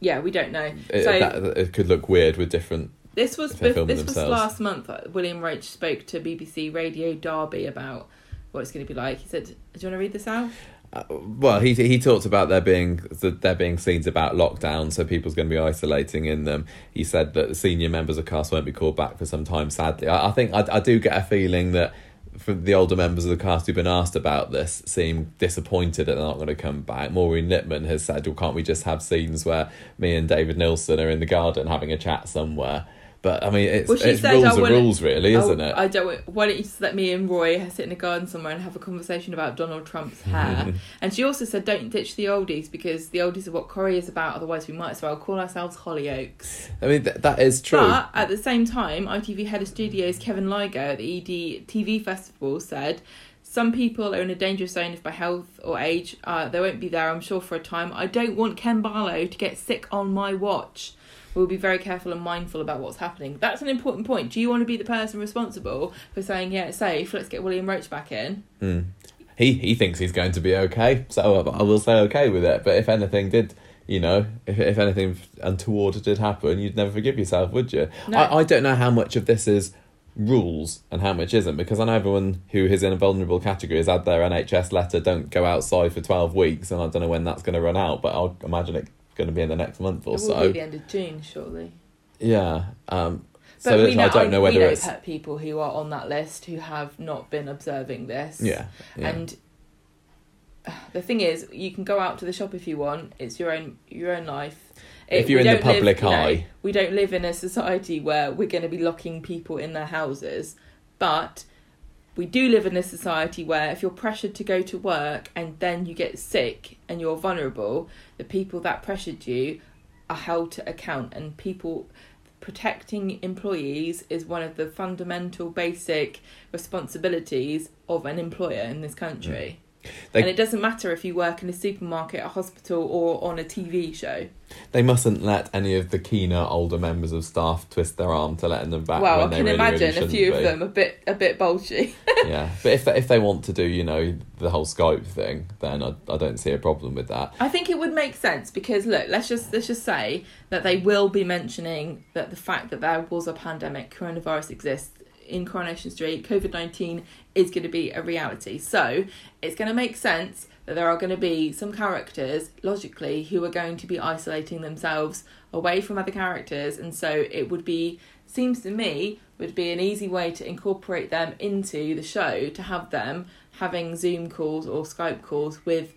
Yeah, we don't know. it, so that, it could look weird with different this was if they're bef- filming this was last month. William Roach spoke to BBC Radio Derby about what it's going to be like. He said, "Do you want to read this out?" Uh, well, he he talked about there being that there being scenes about lockdown, so people's going to be isolating in them. He said that the senior members of cast won't be called back for some time. Sadly, I, I think I, I do get a feeling that from the older members of the cast who've been asked about this seem disappointed that they're not going to come back. Maureen Lipman has said, "Well, can't we just have scenes where me and David Neilson are in the garden having a chat somewhere?" But I mean, it's, Well, it's said, rules "I are rules, really, isn't it? I don't. Why don't you just let me and Roy sit in a garden somewhere and have a conversation about Donald Trump's hair? and she also said, "Don't ditch the oldies because the oldies are what Corrie is about. Otherwise, we might as well call ourselves Hollyoaks." I mean, th- that is true. But at the same time, ITV head of studios Kevin Lygo at the ED TV festival said. Some people are in a dangerous zone if by health or age uh, they won't be there, I'm sure, for a time. I don't want Ken Barlow to get sick on my watch. We'll be very careful and mindful about what's happening. That's an important point. Do you want to be the person responsible for saying, yeah, it's safe, let's get William Roach back in? Mm. He he thinks he's going to be okay, so I will say okay with it. But if anything did, you know, if if anything untoward did happen, you'd never forgive yourself, would you? No. I, I don't know how much of this is rules and how much isn't because I know everyone who is in a vulnerable category has had their NHS letter don't go outside for twelve weeks, and I don't know when that's going to run out, but I'll imagine it's going to be in the next month or It will so. be the end of June, surely. Yeah. Um, But so we know, I don't know we whether know it's pe- people who are on that list who have not been observing this. yeah, yeah. And the thing is, you can go out to the shop if you want. It's your own your own life. If you're in the don't live- public you know, eye. we don't live in a society where we're going to be locking people in their houses, but we do live in a society where if you're pressured to go to work and then you get sick and you're vulnerable, the people that pressured you are held to account, and people protecting employees is one of the fundamental basic responsibilities of an employer in this country. They- and it doesn't matter if you work in a supermarket, a hospital, or on a TV show. They mustn't let any of the keener older members of staff twist their arm to letting them back. well, I can really, imagine really a few be. of them a bit a bit bulgy. yeah, but if they, if they want to do, you know, the whole Skype thing, then I, I don't see a problem with that. I think it would make sense because look, let's just let's just say that they will be mentioning that the fact that there was a pandemic, coronavirus exists in Coronation Street, COVID nineteen is going to be a reality. So it's going to make sense that there are going to be some characters logically who are going to be isolating themselves away from other characters, and so it would be seems to me would be an easy way to incorporate them into the show to have them having Zoom calls or Skype calls with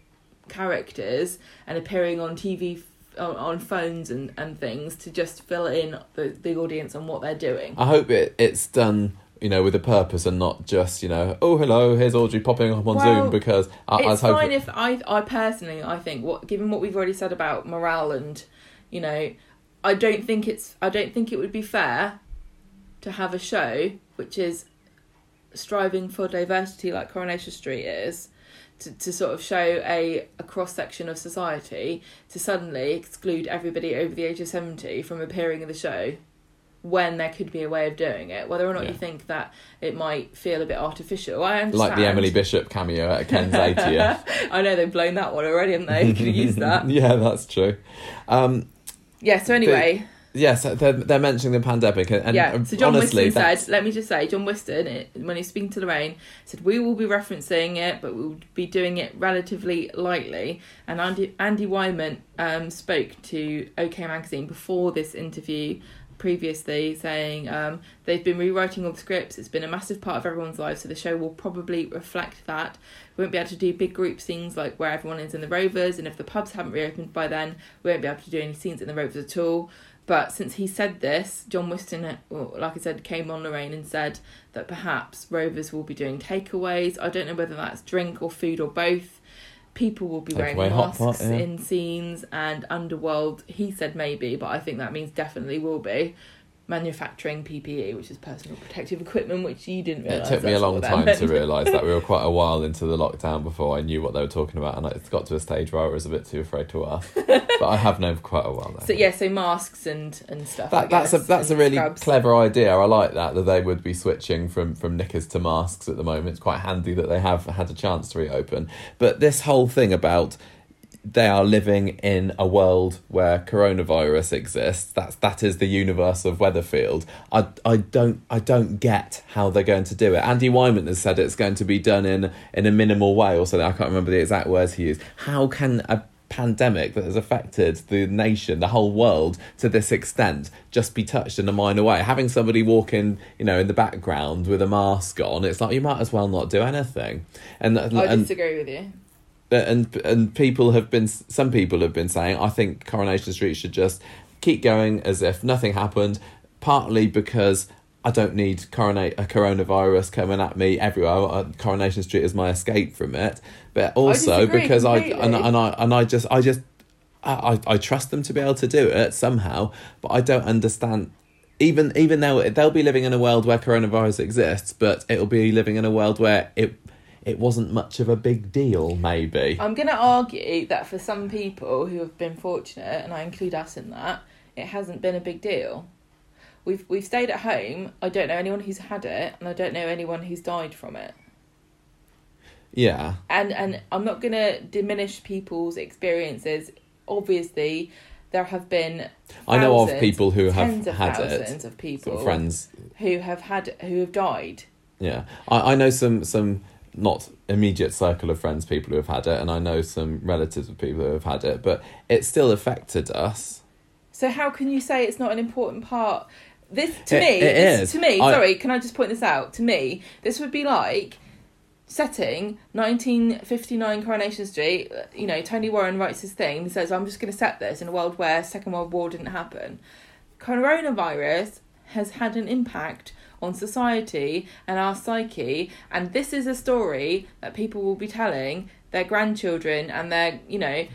characters and appearing on TV on, on phones and, and things to just fill in the, the audience on what they're doing. I hope it, it's done, you know, with a purpose and not just, you know, oh hello, here's Audrey popping up on Well, Zoom because I, I was it's hoping. fine if I I personally I think what given what we've already said about morale and you know I don't think it's I don't think it would be fair to have a show which is striving for diversity like Coronation Street is to, to sort of show a, a cross section of society to suddenly exclude everybody over the age of 70 from appearing in the show when there could be a way of doing it whether or not Yeah. you think that it might feel a bit artificial I understand like the Emily Bishop cameo at Ken's 80th. I know they've blown that one already, haven't they? Could have used that. yeah, that's true. Um, Yeah. So anyway, yes, they're, they're mentioning the pandemic, and, and yeah. So John honestly, Whiston that's- said, "Let me just say, John Whiston, it, when he's speaking to Lorraine, said we will be referencing it, but we'll be doing it relatively lightly." And Andy Andy Whyment um, spoke to OK Magazine before this interview previously saying um, they've been rewriting all the scripts. It's been a massive part of everyone's lives so the show will probably reflect that. We won't be able to do big group scenes like where everyone is in the rovers and if the pubs haven't reopened by then we won't be able to do any scenes in the rovers at all. But since he said this john whiston like i said came on lorraine and said that perhaps rovers will be doing takeaways. I don't know whether that's drink or food or both people will be wearing masks yeah. in scenes and underworld he said maybe but i think that means definitely will be manufacturing ppe which is personal protective equipment which you didn't It took me a long time to realise that we were quite a while into the lockdown before I knew what they were talking about, and it got to a stage where I was a bit too afraid to ask. but I have known for quite a while now. so yeah so masks and and stuff That, that's a that's a really scrubs. clever idea. I like that that they would be switching from from knickers to masks at the moment. It's quite handy that they have had a chance to reopen. But this whole thing about they are living in a world where coronavirus exists. That's that is the universe of Weatherfield. I I don't I don't get how they're going to do it. Andy Whyment has said it's going to be done in in a minimal way, or something. I can't remember the exact words he used. How can a pandemic that has affected the nation, the whole world to this extent, just be touched in a minor way? Having somebody walking, you know, in the background with a mask on, it's like you might as well not do anything. And i and disagree with you and and people have been some people have been saying I think Coronation Street should just keep going as if nothing happened partly because I don't need coronate a coronavirus coming at me everywhere. Coronation Street is my escape from it, but also disagree because I and, and I and I just I just I, I I trust them to be able to do it somehow, but I don't understand. Even even though they'll be living in a world where coronavirus exists, but it'll be living in a world where it it wasn't much of a big deal. Maybe I'm going to argue that for some people who have been fortunate, and I include us in that, it hasn't been a big deal. We've we've stayed at home. I don't know anyone who's had it, and I don't know anyone who's died from it. yeah. And and I'm not going to diminish people's experiences. Obviously, there have been I know of people who have tens of had thousands it, of people sort of friends. who have had who have died. Yeah, I, I know some some not immediate circle of friends people who have had it, and I know some relatives of people who have had it, but it still affected us. So how can you say it's not an important part? This to It- me, it this, is. to me. I- sorry, can I just point this out? To me, this would be like setting 1959 Coronation Street. You know, Tony Warren writes his thing and says, "I'm just going to set this in a world where Second World War didn't happen." Coronavirus has had an impact on society and our psyche, and this is a story that people will be telling their grandchildren and their, you know,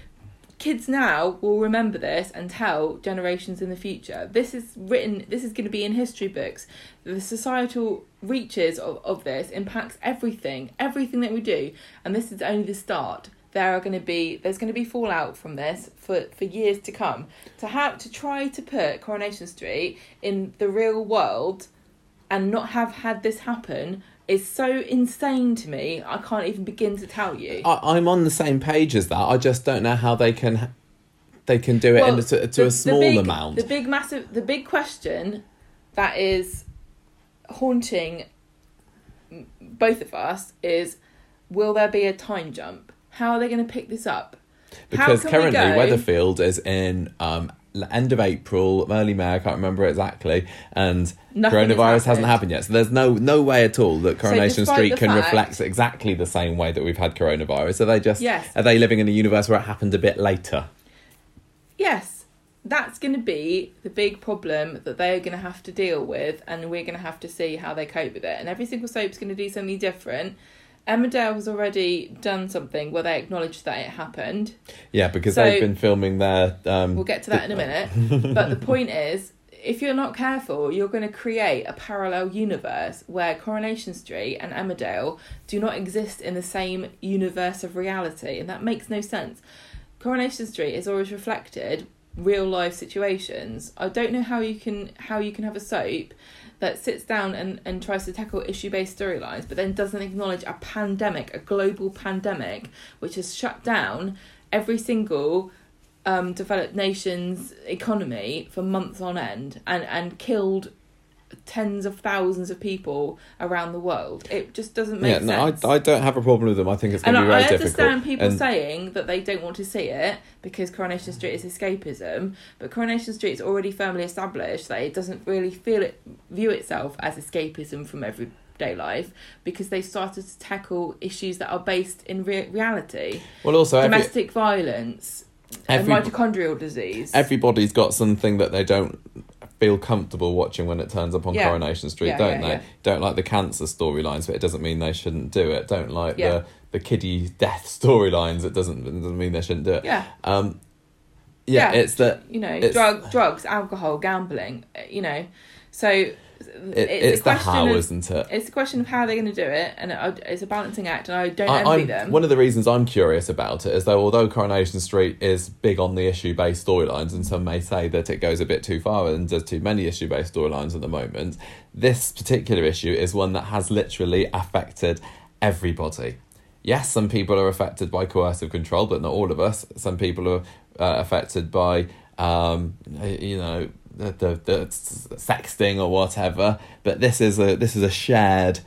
kids now will remember this and tell generations in the future. This is written. This is going to be in history books. The societal reaches of, of this impacts everything, everything that we do, and this is only the start. There are going to be there's going to be fallout from this for, for years to come. To have to try to put Coronation Street in the real world and not have had this happen is so insane to me. I can't even begin to tell you. I, I'm on the same page as that. I just don't know how they can they can do it Well, in a, to, to the- a the small big- amount. The big massive the big question that is haunting both of us is will there be a time jump? How are they going to pick this up? because currently Weatherfield is in um, end of April, early May. I can't remember exactly, and Nothing coronavirus hasn't happened. yet. So there's no no way at all that Coronation despite Street can fact- reflect exactly the same way that we've had coronavirus. Are they just Yes. are they living in a universe where it happened a bit later? Yes, that's going to be the big problem that they're going to have to deal with, and we're going to have to see how they cope with it. And every single soap's going to do something different. Emmerdale has already done something where they acknowledge that it happened. Yeah, because So- they've been filming their. Um, We'll get to that in a minute. but the point is, if you're not careful, you're going to create a parallel universe where Coronation Street and Emmerdale do not exist in the same universe of reality, and that makes no sense. Coronation Street is always reflected real life situations. I don't know how you can how you can have a soap that sits down and, and tries to tackle issue based storylines, but then doesn't acknowledge a pandemic, a global pandemic, which has shut down every single um, developed nation's economy for months on end and, and killed tens of thousands of people around the world. It just doesn't make yeah, no, sense. I, I don't have a problem with them. I think it's going and to be I, very I difficult. understand people And- saying that they don't want to see it because Coronation Street is escapism, but Coronation Street is already firmly established that it doesn't really feel it view itself as escapism from everyday life because they started to tackle issues that are based in re- reality, well, also every, domestic violence, every- and mitochondrial disease. everybody's got something that they don't feel comfortable watching when it turns up on Yeah. Coronation Street, Yeah, don't yeah, they? Don't like the cancer storylines, but it doesn't mean they shouldn't do it. Don't like the the kiddie death storylines. It doesn't it doesn't mean they shouldn't do it. yeah. Um, yeah, it's that you know, drug, drugs, alcohol, gambling, you know. So it, it's, it's, a the how, of, isn't it? It's a question of how they're going to do it, and it, it's a balancing act, and I don't I, envy I'm, them. one of the reasons I'm curious about it is though, although Coronation Street is big on the issue based storylines, and some may say that it goes a bit too far and does too many issue based storylines at the moment, this particular issue is one that has literally affected everybody. Yes, some people are affected by coercive control, but not all of us. Some people are uh, affected by, um, you know, the, the, the sexting or whatever. But this is a this is a shared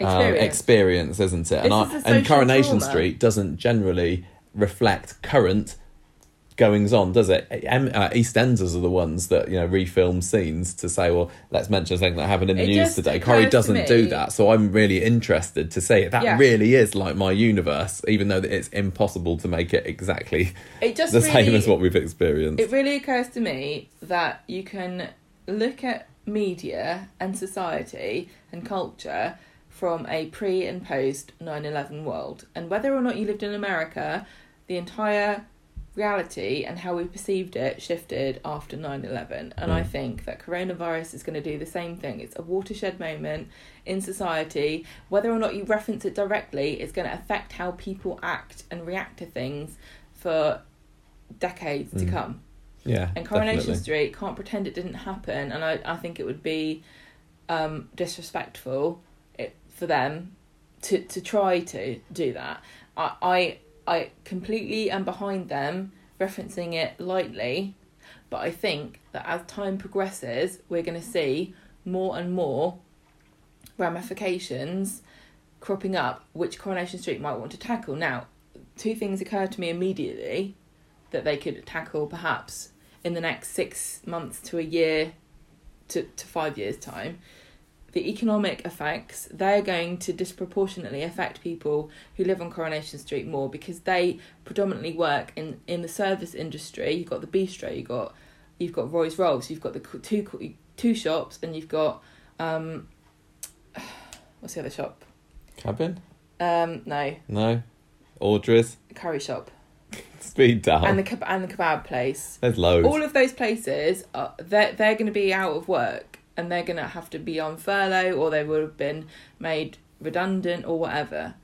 um, Experience. experience, isn't it? and I, is and Coronation trauma. Street doesn't generally reflect current goings on, does it? Em, uh, EastEnders are the ones that you know refilm scenes to say, well, let's mention something that happened in the It news today. occurs Corrie to doesn't do that, so I'm really interested to see it. That Yeah. really is like my universe, even though it's impossible to make it exactly it just the really, same as what we've experienced. It really occurs to me that you can look at media and society and culture from a pre and post 9 11 world. And whether or not you lived in America, the entire reality and how we perceived it shifted after 9 11. And I Mm. think that coronavirus is going to do the same thing. It's a watershed moment in society. Whether or not you reference it directly, it's going to affect how people act and react to things for decades to Mm. come. yeah, And Coronation definitely. Street can't pretend it didn't happen, and I, I think it would be um, disrespectful it, for them to, to try to do that. I, I I completely am behind them referencing it lightly, but I think that as time progresses, we're going to see more and more ramifications cropping up, which Coronation Street might want to tackle. Now, two things occur to me immediately that they could tackle perhaps in the next six months to a year to, to five years' time. The economic effects, they're going to disproportionately affect people who live on Coronation Street more because they predominantly work in, in the service industry. You've got the bistro, you've got you've got Roy's Rolls, you've got the two two shops, and you've got um, what's the other shop? Cabin? Um, no, No, Audrey's. curry shop. Speed Daal. and the keb- and the kebab place. There's loads. All of those places, are, they're they're going to be out of work and they're going to have to be on furlough or they would have been made redundant or whatever,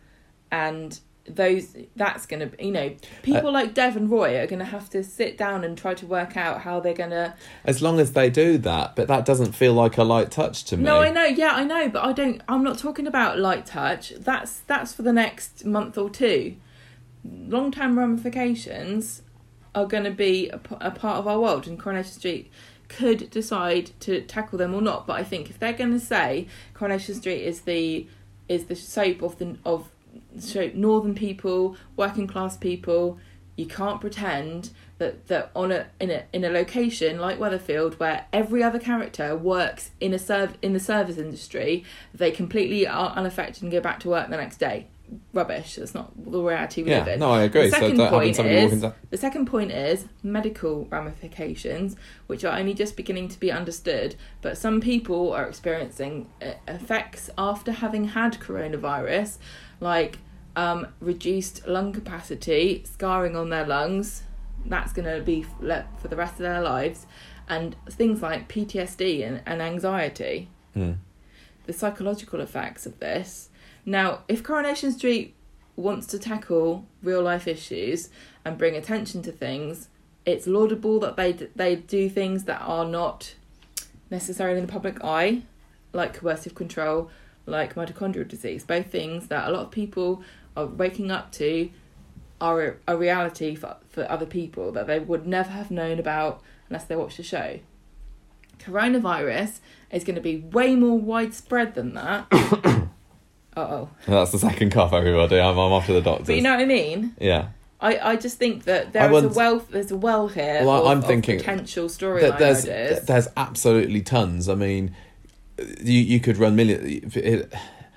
and those that's going to you know people uh, like Dev and Roy are going to have to sit down and try to work out how they're going to. as long as they do that, but that doesn't feel like a light touch to me. No, I know, yeah, I know, but I don't. I'm not talking about light touch. That's that's for the next month or two. Long term ramifications are going to be a part of our world, and Coronation Street could decide to tackle them or not. But I think if they're going to say Coronation Street is the is the soap of the of so northern people, working class people, you can't pretend that that on a in a in a location like Weatherfield where every other character works in a serv in the service industry, they completely are unaffected and go back to work the next day. Rubbish. That's not the reality we Yeah, live in. no, I agree. The second don't point is down- the second point is medical ramifications, which are only just beginning to be understood. But some people are experiencing uh, effects after having had coronavirus, like um, reduced lung capacity, scarring on their lungs. That's going to be for the rest of their lives, and things like PTSD and, and anxiety Hmm. the psychological effects of this. Now, if Coronation Street wants to tackle real life issues and bring attention to things, it's laudable that they they do things that are not necessarily in the public eye, like coercive control, like mitochondrial disease. Both things that a lot of people are waking up to are a reality for, for other people that they would never have known about unless they watched the show. Coronavirus is going to be way more widespread than that. uh oh. That's the second cough, everybody. I'm, I'm off to the doctor. But you know what I mean? yeah. I, I just think that there is a wealth there's a well here Well, of, I'm of thinking potential storyline there's ideas. there's absolutely tons. I mean, you you could run million. It,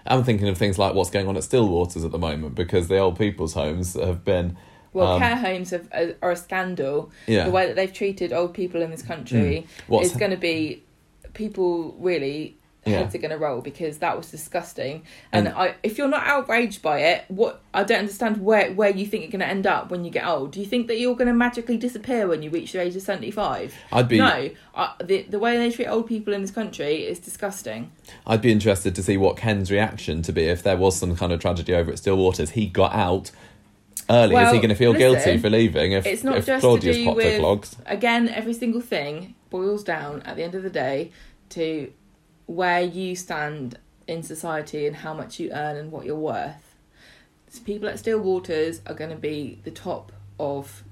I'm thinking of things like what's going on at Stillwaters at the moment because the old people's homes have been. well, um, care homes have, are, are a scandal. Yeah. The way that they've treated old people in this country What's- is going to be people really Yeah. heads are going to roll because that was disgusting. And, And- I, if you're not outraged by it, what I don't understand where where you think you're going to end up when you get old. Do you think that you're going to magically disappear when you reach the age of seventy five? I'd be No, I, the the way they treat old people in this country is disgusting. I'd be interested to see what Ken's reaction to be if there was some kind of tragedy over at Stillwaters. He got out early. Is he going to feel listen, guilty for leaving if, it's not if just Claudius to do popped her with clogs? again every single thing boils down at the end of the day to where you stand in society and how much you earn and what you're worth so people at stillwaters are going to be the top of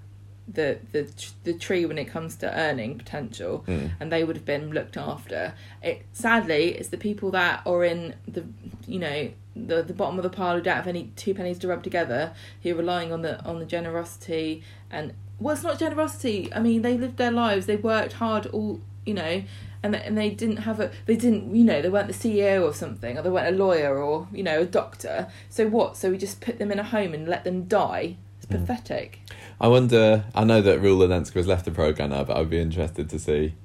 the the the tree when it comes to earning potential Mm. and they would have been looked after it sadly it's the people that are in the you know the the bottom of the pile who don't have any two pennies to rub together who are relying on the on the generosity and well it's not generosity i mean they lived their lives they worked hard all you know and they, and they didn't have a they didn't you know they weren't the ceo of something or they weren't a lawyer or you know a doctor so what so we just put them in a home and let them die it's Mm. pathetic I wonder. I know that Rula Lenska has left the program now, but I'd be interested to see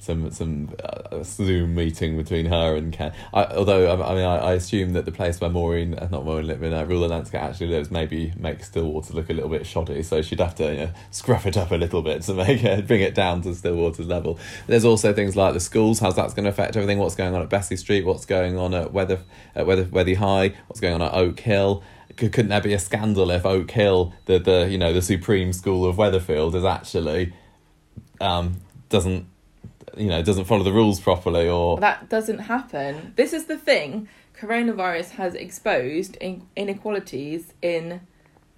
some some uh, Zoom meeting between her and Ken. I, although I, I mean, I, I assume that the place where Maureen, uh, not Maureen Lipman, uh, Rula Lenska actually lives, maybe makes Stillwater look a little bit shoddy. So she'd have to you know, scruff it up a little bit to make it bring it down to Stillwater's level. There's also things like the schools. How's that's going to affect everything? What's going on at Bessie Street? What's going on at Weather at Weather Weathy High? What's going on at Oak Hill? Could- couldn't there be a scandal if Oak Hill, the the you know the supreme school of Weatherfield, is actually um, doesn't you know doesn't follow the rules properly or that doesn't happen. This is the thing. Coronavirus has exposed in- inequalities in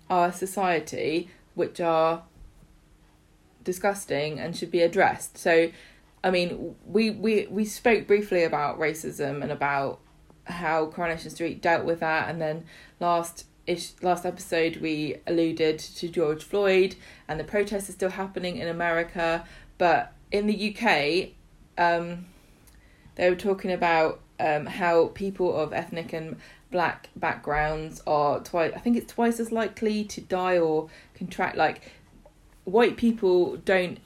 our society, which are disgusting and should be addressed. So, I mean, we we we spoke briefly about racism and about how Coronation Street dealt with that, and then last ish last episode we alluded to George Floyd and the protests are still happening in America, but in the UK, um, they were talking about um, how people of ethnic and black backgrounds are twice. I think it's twice as likely to die or contract. Like white people don't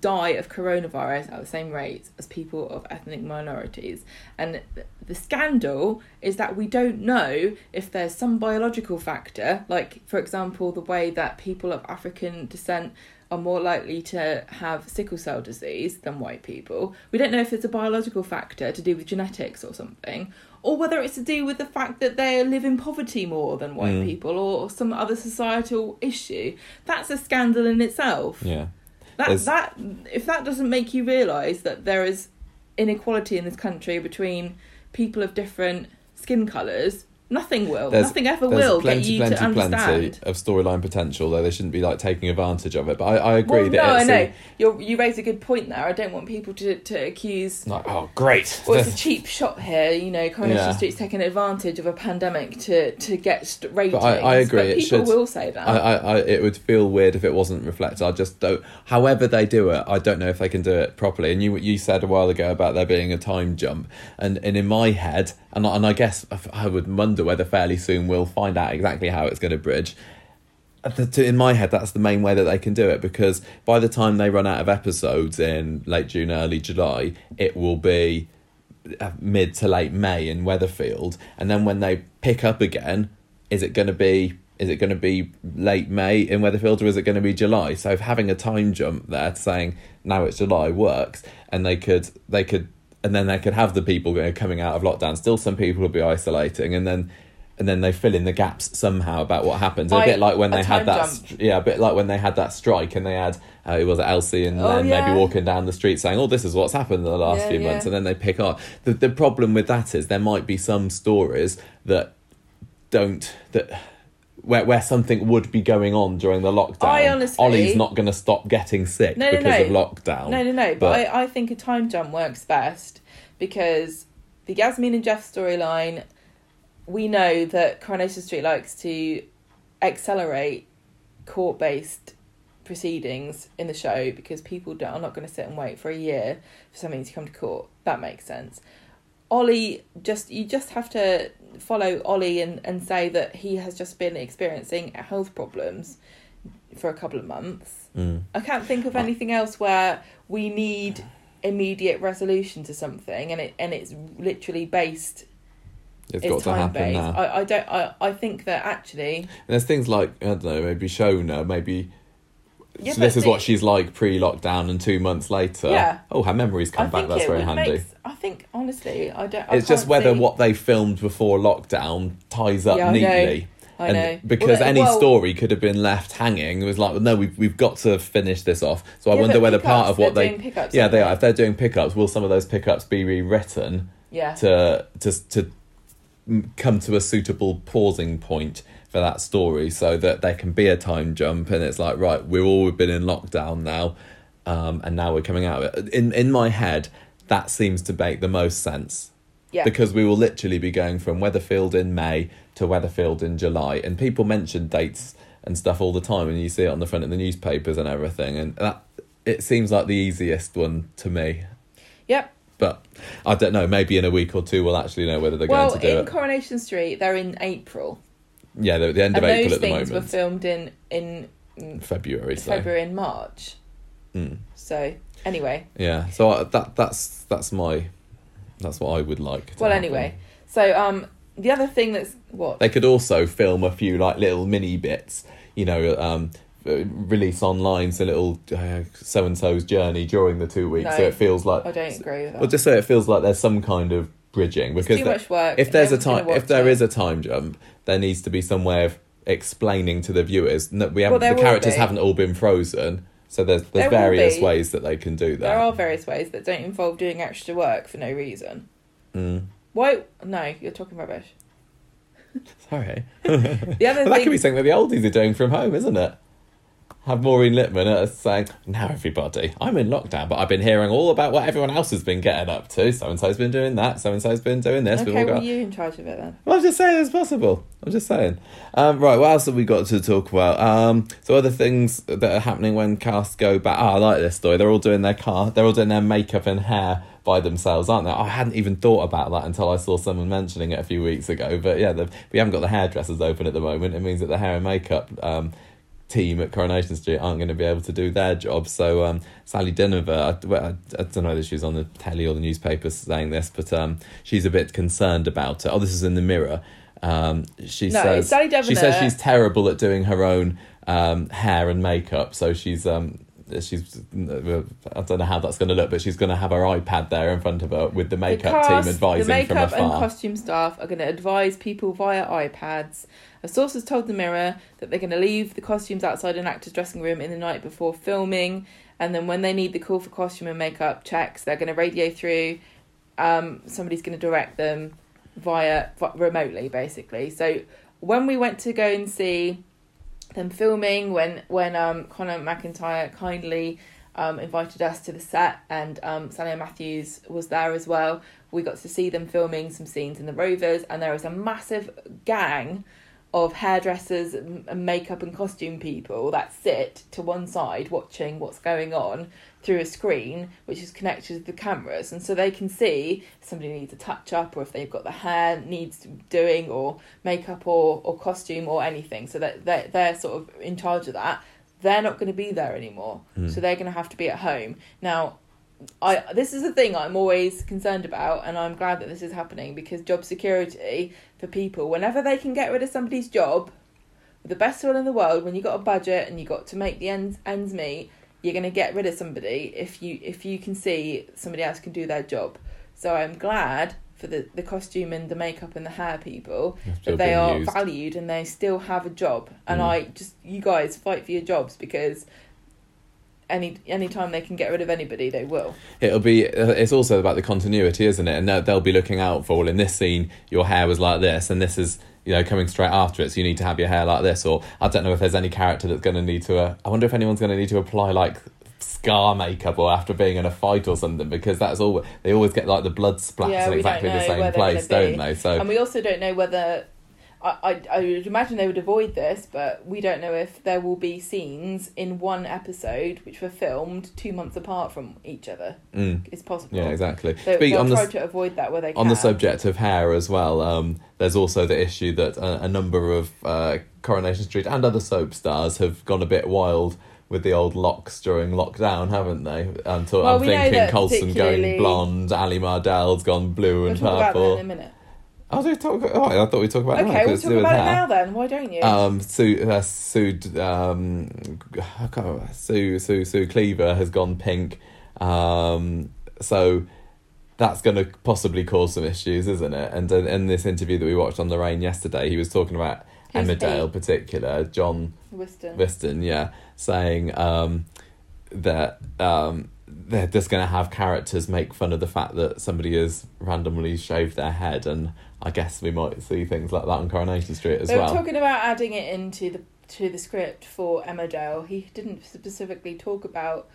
die of coronavirus at the same rate as people of ethnic minorities. And the scandal is that we don't know if there's some biological factor, like, for example, the way that people of African descent are more likely to have sickle cell disease than white people. We don't know if it's a biological factor to do with genetics or something, or whether it's to do with the fact that they live in poverty more than white Mm. people or some other societal issue. That's a scandal in itself. Yeah. That There's- that if that doesn't make you realise that there is inequality in this country between people of different skin colours, nothing will. There's- nothing ever will plenty, get you plenty, to understand. plenty of storyline potential, though they shouldn't be like taking advantage of it. But I, I agree well, that no, I know you you raise a good point there. I don't want people to to accuse. like, oh, great. Well, it's a cheap shot here, you know. Coronation Yeah. Street's taking advantage of a pandemic to to get st- ratings. I- I agree, But people should- will say that. I, I, I, it would feel weird if it wasn't reflected. I just don't. However they do it, I don't know if they can do it properly. And you you said a while ago about there being a time jump, and and in my head, and I- and I guess I would wonder whether fairly soon we'll find out exactly how it's going to bridge. In my head, that's the main way that they can do it because by the time they run out of episodes in late June, early July, it will be uh, mid to late May in Weatherfield, and then when they pick up again, is it going to be is it going to be late May in Weatherfield or is it going to be July? So having a time jump there saying now it's July works, and they could they could and then they could have the people going coming out of lockdown. Still, some people will be isolating, and then. And then they fill in the gaps somehow about what happens. A bit like when they had that, yeah, a bit like when they had that strike, and they had uh, it was Elsie and Oh, Len yeah. maybe walking down the street saying, "Oh, this is what's happened in the last Yeah, few yeah. months," and then they pick up. The the problem with that is there might be some stories that don't that where where something would be going on during the lockdown. I honestly- Ollie's not going to stop getting sick No, no, because no. of lockdown. No, no, no. But, But- I, I think a time jump works best because the Yasmin and Geoff storyline, we know that Coronation Street likes to accelerate court based proceedings in the show because people don't, are not going to sit and wait for a year for something to come to court. That makes sense. Ollie just you just have to follow Ollie and, and say that he has just been experiencing health problems for a couple of months. Mm. I can't think of anything else where we need immediate resolution to something and it and it's literally based It's it's got to happen based. now. I, I don't I, I think that actually And there's things like I don't know, maybe Shona, maybe. Yeah, so this is the- what she's like pre-lockdown, and two months later, Yeah. oh, her memories come I back. That's very handy. make I think honestly I don't I it's just whether see- what they filmed before lockdown ties up Yeah, I know. neatly. I and know. because Well, any well- story could have been left hanging. It was like, well, no, we've we've got to finish this off. So I Yeah, wonder whether part of what they're doing pickups, yeah, they they? are. If they're doing pickups, will some of those pickups be rewritten yeah to to to come to a suitable pausing point for that story, so that there can be a time jump, and it's like, right, we've all been in lockdown now, um, and now we're coming out of it. In in my head, that seems to make the most sense yeah because we will literally be going from Weatherfield in May to Weatherfield in July, and people mention dates and stuff all the time, and you see it on the front of the newspapers and everything, and that it seems like the easiest one to me. yep But I don't know. Maybe in a week or two, we'll actually know whether they're well going to do well in. Coronation Street they're in April yeah, they're at the end of and April those at the things were moment. filmed in in February, so February and March Mm. so anyway yeah. So I, that that's that's my that's what I would like. to well happen. anyway so um the other thing that's what They could also film a few like little mini bits, you know, um, uh, release online so little so and so's journey during the two weeks, so it feels like. I don't agree with that Well, just so it feels like there's some kind of bridging because too much work if there's a no time, if there it. is a time jump, there needs to be some way of explaining to the viewers. that we haven't. there the characters haven't all been frozen, so there's there's will various ways that they can do that. There are various ways that don't involve doing extra work for no reason. Mm. Why? No, you're talking rubbish. Sorry. The other Well, that thing, could be something that the oldies are doing from home, isn't it? Have Maureen Lipman uh, saying, "Now everybody, I'm in lockdown, but I've been hearing all about what everyone else has been getting up to. So and so's been doing that. So and so's been doing this. Okay, well, got you in charge of it then. Well, I'm just saying it's possible. I'm just saying. Um, right, what else have we got to talk about? Um, so other things that are happening when casts go back. Ah, I like this story. They're all doing their car. They're all doing their makeup and hair by themselves, aren't they? I hadn't even thought about that until I saw someone mentioning it a few weeks ago. But yeah, the, we haven't got the hairdressers open at the moment. It means that the hair and makeup um, team at Coronation Street aren't going to be able to do their job. So um, Sally Dynevor, I, well, I, I don't know whether she was on the telly or the newspapers saying this, but um, she's a bit concerned about it. Oh, this is in the Mirror. Um, she No, says Sally she says she's terrible at doing her own um, hair and makeup. So she's um, she's I don't know how that's going to look, but she's going to have her iPad there in front of her with the makeup the cast, team advising the makeup from and costume staff are going to advise people via iPads. A source has told the Mirror that they're going to leave the costumes outside an actor's dressing room in the night before filming, and then when they need the call for costume and makeup checks, they're going to radio through. Um, somebody's going to direct them via remotely, basically. So when we went to go and see them filming, when when um, Connor McIntyre kindly um, invited us to the set, and um, Sally Matthews was there as well. We got to see them filming some scenes in the Rovers, and there was a massive gang of hairdressers and makeup and costume people that sit to one side watching what's going on through a screen which is connected to the cameras and so they can see if somebody needs a touch up or if they've got the hair needs doing or makeup or, or costume or anything. So that they're, they're sort of in charge of that. They're not going to be there anymore. Hmm. so they're going to have to be at home. Now I this is the thing I'm always concerned about, and I'm glad that this is happening because job security for people, whenever they can get rid of somebody's job, with the best will in the world, when you got a budget and you got to make the ends ends meet, you're going to get rid of somebody if you if you can see somebody else can do their job. So I'm glad for the the costume and the makeup and the hair people that they are used. valued and they still have a job. And Mm. I just you guys fight for your jobs because any any time they can get rid of anybody, they will. It'll be. uh, It's also about the continuity, isn't it? And they'll, they'll be looking out for. Well, in this scene, your hair was like this, and this is you know coming straight after it. So you need to have your hair like this. Or I don't know if there's any character that's going to need to. Uh, I wonder if anyone's going to need to apply like scar makeup or after being in a fight or something because that's all they always get like the blood splats Yeah, in exactly the same place don't they so and we also don't know whether I, I I would imagine they would avoid this, but we don't know if there will be scenes in one episode which were filmed two months apart from each other. mm, It's possible. yeah exactly Speak- they'll on the try to avoid that where they on the subject of hair as well, um, there's also the issue that a, a number of uh, Coronation Street and other soap stars have gone a bit wild with the old locks during lockdown, haven't they? To, Well, I'm we thinking Colson going blonde, Ali Mardell's gone blue We'll and talk about that purple. in a minute. Oh, do we talk, oh, I thought we talk about it now, we'll talk to do with about it hair. now then. Why don't you? Um, Sue, uh, Sue, um, I can't remember. Sue, Sue, Sue Cleaver has gone pink. Um, so that's going to possibly cause some issues, isn't it? And uh, in this interview that we watched on the rain yesterday, he was talking about Who's Emmerdale, he? particular John Whiston. Viston, yeah, saying um, that um, they're just going to have characters make fun of the fact that somebody has randomly shaved their head, and I guess we might see things like that on Coronation Street as they well. were talking about adding it into the to the script for Emmerdale. He didn't specifically talk about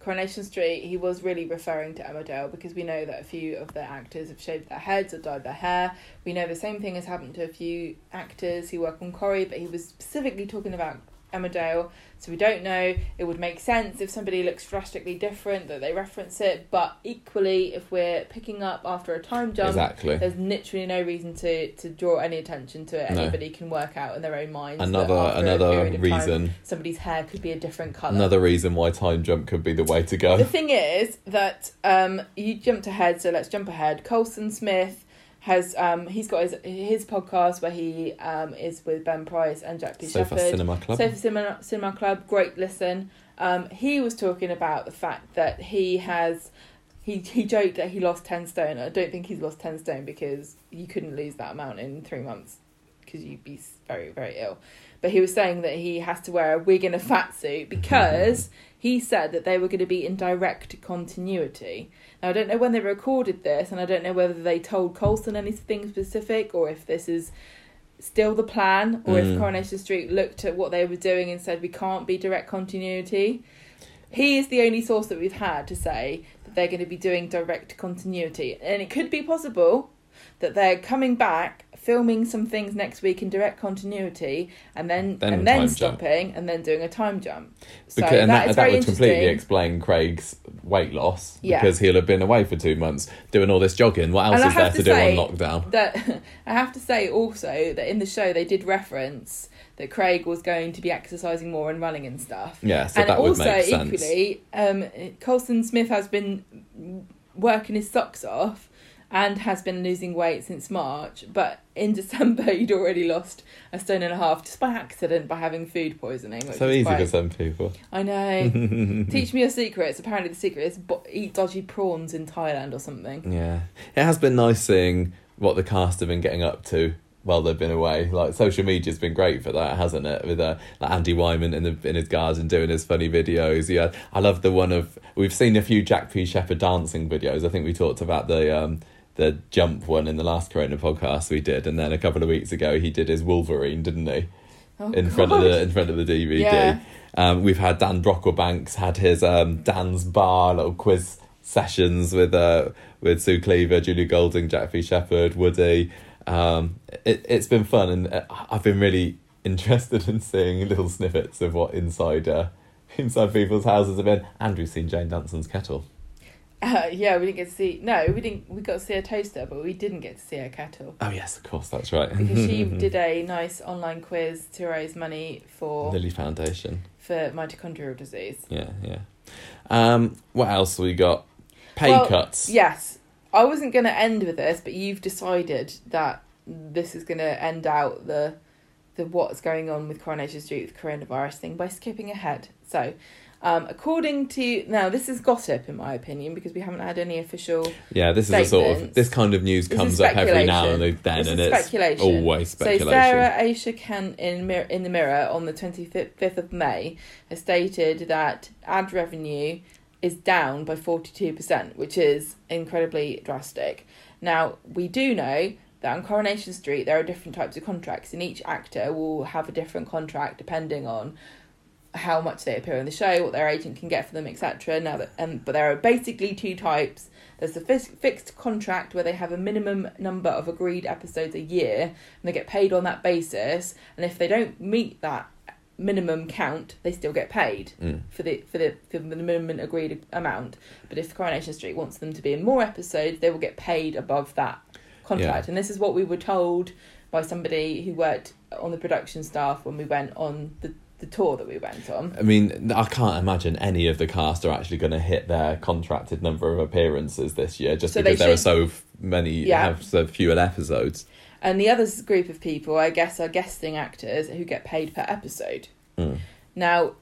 Coronation Street. He was really referring to Emmerdale because we know that a few of the actors have shaved their heads or dyed their hair. We know the same thing has happened to a few actors who work on Corrie, but he was specifically talking about Emmerdale. So we don't know. It would make sense if somebody looks drastically different that they reference it, but equally, if we're picking up after a time jump, exactly. there's literally no reason to, to draw any attention to it. No. Anybody can work out in their own minds. that Another another of time, reason somebody's hair could be a different colour. another reason why time jump could be the way to go. The thing is that um, you jumped ahead, so let's jump ahead. Colson Smith has um, he's got his his podcast where he um, is with Ben Price and Jack P. Sofa Shepherd. Cinema Club. Sofa Cinema, Cinema Club, great listen. Um, he was talking about the fact that he has, he he joked that he lost ten stone. I don't think he's lost ten stone because you couldn't lose that amount in three months because you'd be very very ill. But he was saying that he has to wear a wig and a fat suit because he said that they were going to be in direct continuity. Now I don't know when they recorded this, and I don't know whether they told Colson anything specific or if this is still the plan, or if Mm. Coronation Street looked at what they were doing and said we can't be direct continuity. He is the only source that we've had to say that they're going to be doing direct continuity, and it could be possible that they're coming back filming some things next week in direct continuity and then, Then and then time jump. stopping and then doing a time jump. So Because, and that that, is that very would completely explain Craig's weight loss Yeah. because he'll have been away for two months doing all this jogging. What else And is there to, to do on lockdown? that I have to say also that in the show they did reference that Craig was going to be exercising more and running and stuff. Yeah, so and that would also make sense. equally, um, Colson Smith has been working his socks off and has been losing weight since March. But in December, he'd already lost a stone and a half just by accident by having food poisoning. So easy quite- for some people. I know. Teach me your secrets. Apparently, the secret is bo- eat dodgy prawns in Thailand or something. Yeah, it has been nice seeing what the cast have been getting up to while they've been away. Like social media's been great for that, hasn't it? With uh, like Andy Whyment in the in his garden doing his funny videos. Yeah, I love the one of we've seen a few Jack P Shepherd dancing videos. I think we talked about the um the jump one in the last Corona podcast we did, and then a couple of weeks ago he did his Wolverine, didn't he? Oh, in front of the in front of the DVD. Yeah. Um, we've had Dan Brocklebanks had his um, Dan's bar little quiz sessions with uh, with Sue Cleaver, Julia Goulding, Jack P. Shepherd, Woody. Um, it it's been fun, and uh, I've been really interested in seeing little snippets of what inside uh, inside people's houses have been. Andrew's seen Jane Danson's kettle. Uh, yeah, we didn't get to see. No, we didn't. We got to see a toaster, but we didn't get to see a kettle Oh yes, of course, that's right. because she did a nice online quiz to raise money for Lily Foundation. for mitochondrial disease. Yeah, yeah. Um, what else we got? Pay Well, cuts. Yes, I wasn't going to end with this, but you've decided that this is going to end out the the what's going on with Coronation Street with coronavirus thing by skipping ahead. So. Um, according to now, this is gossip in my opinion because we haven't had any official Yeah, this is a sort of this kind of news This comes up every now and then, and it's speculation. always speculation. So Sarah Aisha Kent in Mir- in the Mirror on the twenty fifth of May has stated that ad revenue is down by forty two percent, which is incredibly drastic. Now we do know that on Coronation Street there are different types of contracts, and each actor will have a different contract depending on how much they appear in the show, what their agent can get for them, etc. Now that, um, but there are basically two types. There's the fixed contract where they have a minimum number of agreed episodes a year, and they get paid on that basis. And if they don't meet that minimum count, they still get paid Mm. for the for the for the minimum agreed amount. But if Coronation Street wants them to be in more episodes, they will get paid above that contract. Yeah. And this is what we were told by somebody who worked on the production staff when we went on the the tour that we went on. I mean, I can't imagine any of the cast are actually going to hit their contracted number of appearances this year, just So because there are so many Yeah. have so few episodes. And the other group of people, I guess, are guesting actors who get paid per episode. Mm. Now,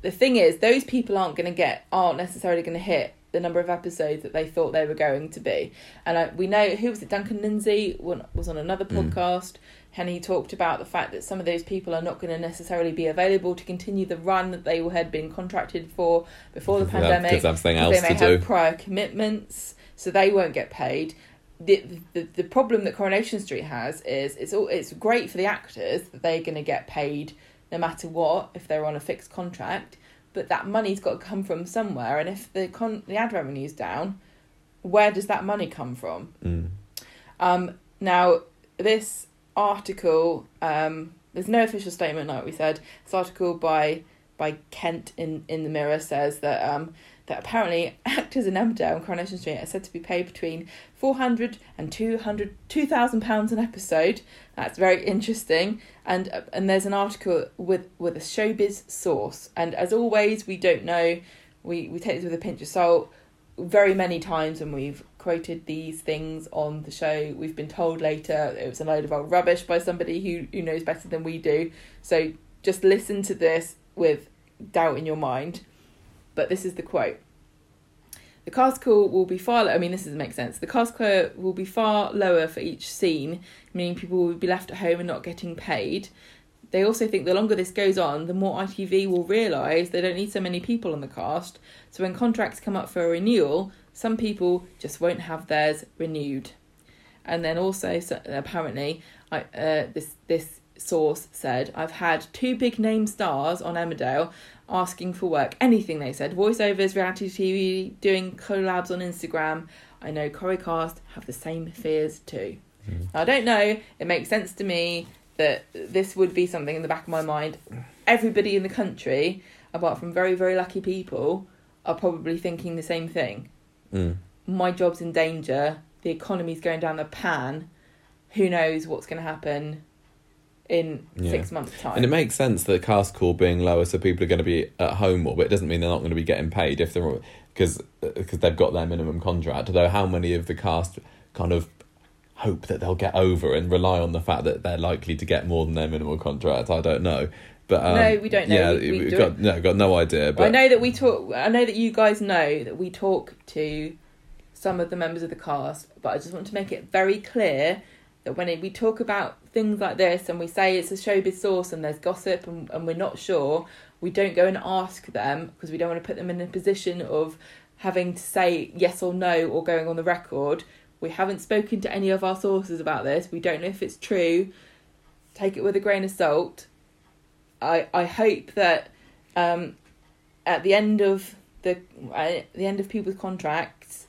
the thing is, those people aren't going to get, aren't necessarily going to hit the number of episodes that they thought they were going to be. And I, we know, who was it, Duncan Lindsay was on another Mm. And he talked about the fact that some of those people are not going to necessarily be available to continue the run that they had been contracted for before the Because pandemic. something else they may to have do. prior commitments, so they won't get paid. The, the the problem that Coronation Street has is it's all it's great for the actors that they're going to get paid no matter what if they're on a fixed contract, but that money's got to come from somewhere, and if the con the ad revenue's down, where does that money come from? Mm. Um, now, this article, um, there's no official statement, like we said. This article by by Kent in, in the Mirror says that um, that apparently actors in Emmerdale and Coronation Street are said to be paid between 400 and 200 2,000 pounds an episode. That's very interesting. And uh, and there's an article with with a showbiz source. And as always, we don't know. We we take this with a pinch of salt very many times when we've quoted these things on the show, we've been told later it was a load of old rubbish by somebody who, who knows better than we do. So just listen to this with doubt in your mind. But this is the quote. The cast call will be far. I mean, this doesn't make sense. The cast call will be far lower for each scene, meaning people will be left at home and not getting paid. They also think the longer this goes on, the more ITV will realise they don't need so many people on the cast. So when contracts come up for a renewal, some people just won't have theirs renewed. And then also, so apparently, I, uh, this this source said, I've had two big name stars on Emmerdale asking for work. Anything they said, voiceovers, reality TV, doing collabs on Instagram. I know Corrie cast have the same fears too. I don't know. It makes sense to me that this would be something in the back of my mind. Everybody in the country, apart from very very lucky people, are probably thinking the same thing. Mm. My job's in danger. The economy's going down the pan. Who knows what's going to happen in Yeah. six months' time? And it makes sense that cast call being lower, so people are going to be at home more, but it doesn't mean they're not going to be getting paid if they're because because they've got their minimum contract. Though how many of the cast kind of hope that they'll get over and rely on the fact that they're likely to get more than their minimum contract, I don't know. But um, No, we don't know. Yeah, We- we we've got no, got no idea. But I know that we talk. I know that you guys know that we talk to some of the members of the cast, but I just want to make it very clear that when we talk about things like this and we say it's a showbiz source and there's gossip and, and we're not sure, we don't go and ask them because we don't want to put them in a position of having to say yes or no or going on the record. We haven't spoken to any of our sources about this. We don't know if it's true. Take it with a grain of salt. I I hope that um, at the end of the at the end of people's contracts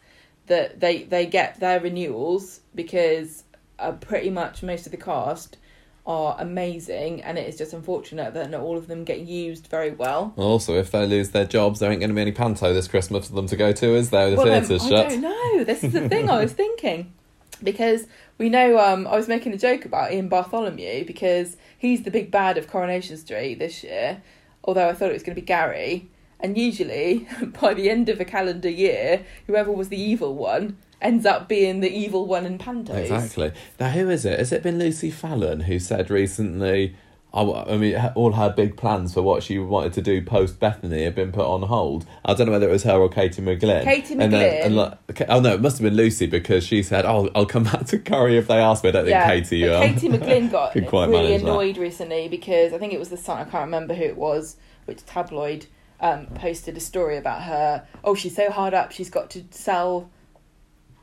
that they they get their renewals because uh, pretty much most of the cast are amazing and it is just unfortunate that not all of them get used very well. also, if they lose their jobs, there ain't going to be any panto this Christmas for them to go to, is there? The Well, um, theatre's I don't know. This is the thing I was thinking. Because we know um, I was making a joke about Ian Bartholomew because he's the big bad of Coronation Street this year, although I thought it was going to be Gary. And usually, by the end of a calendar year, whoever was the evil one ends up being the evil one in Pantos. Exactly. Now, who is it? Has it been Lucy Fallon who said recently? I, I mean, all her big plans for what she wanted to do post Bethany had been put on hold. I don't know whether it was her or Katie McGlynn. Katie And then, McGlynn. and like, oh no, it must have been Lucy because she said, "Oh, I'll come back to Corrie if they ask me." I don't think Katie. Um, Katie McGlynn got really manage that. annoyed recently because I think it was the Sun. I can't remember who it was, which tabloid um, posted a story about her. Oh, she's so hard up. She's got to sell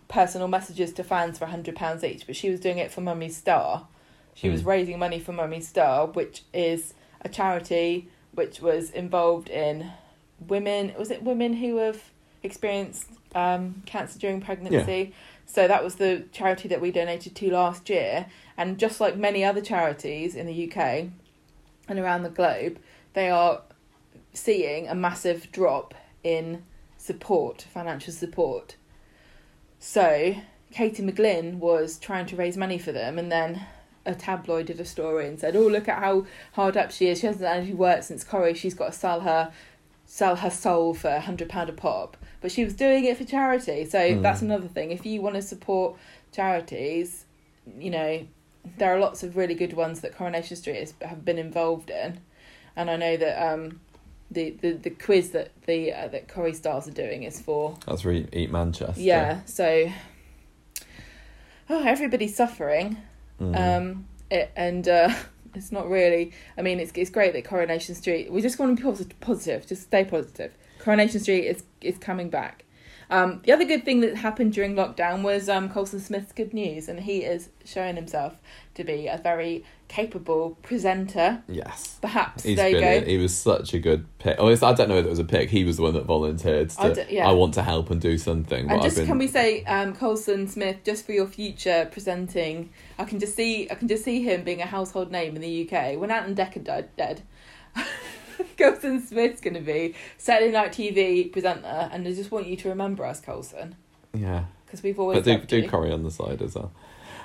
personal messages to fans for hundred pounds each, but she was doing it for Mummy's Star. She was Hmm. raising money for Mummy's Star, which is a charity which was involved in women. Was it women who have experienced um, cancer during pregnancy? Yeah. So that was the charity that we donated to last year. And just like many other charities in the UK and around the globe, they are seeing a massive drop in support, financial support. So Katie McGlynn was trying to raise money for them, and then a tabloid did a story and said, "Oh, look at how hard up she is. She hasn't done any work since Corrie. She's got to sell her sell her soul for a hundred pound a pop." But she was doing it for charity, so Mm. that's another thing. If you want to support charities, you know there are lots of really good ones that Coronation Street has, have been involved in, and I know that um, the, the the quiz that the uh, that Corrie Stars are doing is for That's re Eat Manchester. yeah. So oh, everybody's suffering, Mm. um, it, and uh, it's not really. I mean, it's it's great that Coronation Street. We just want to be posi- positive. Just stay positive. Coronation Street is is coming back. Um, the other good thing that happened during lockdown was um, Colson Smith's good news, and he is showing himself to be a very capable presenter. yes. Perhaps He's there brilliant. go. He was such a good pick. Oh, I don't know whether it was a pick. He was the one that volunteered. To, I d- yeah. I want to help and do something. And just been, can we say, um, Colson Smith, just for your future presenting, I can just see, I can just see him being a household name in the UK. When Ant and Decker died dead, Colson Smith's going to be Saturday Night TV presenter, and I just want you to remember us, Colson, Yeah. because we've always but do do. Corrie on the side as well.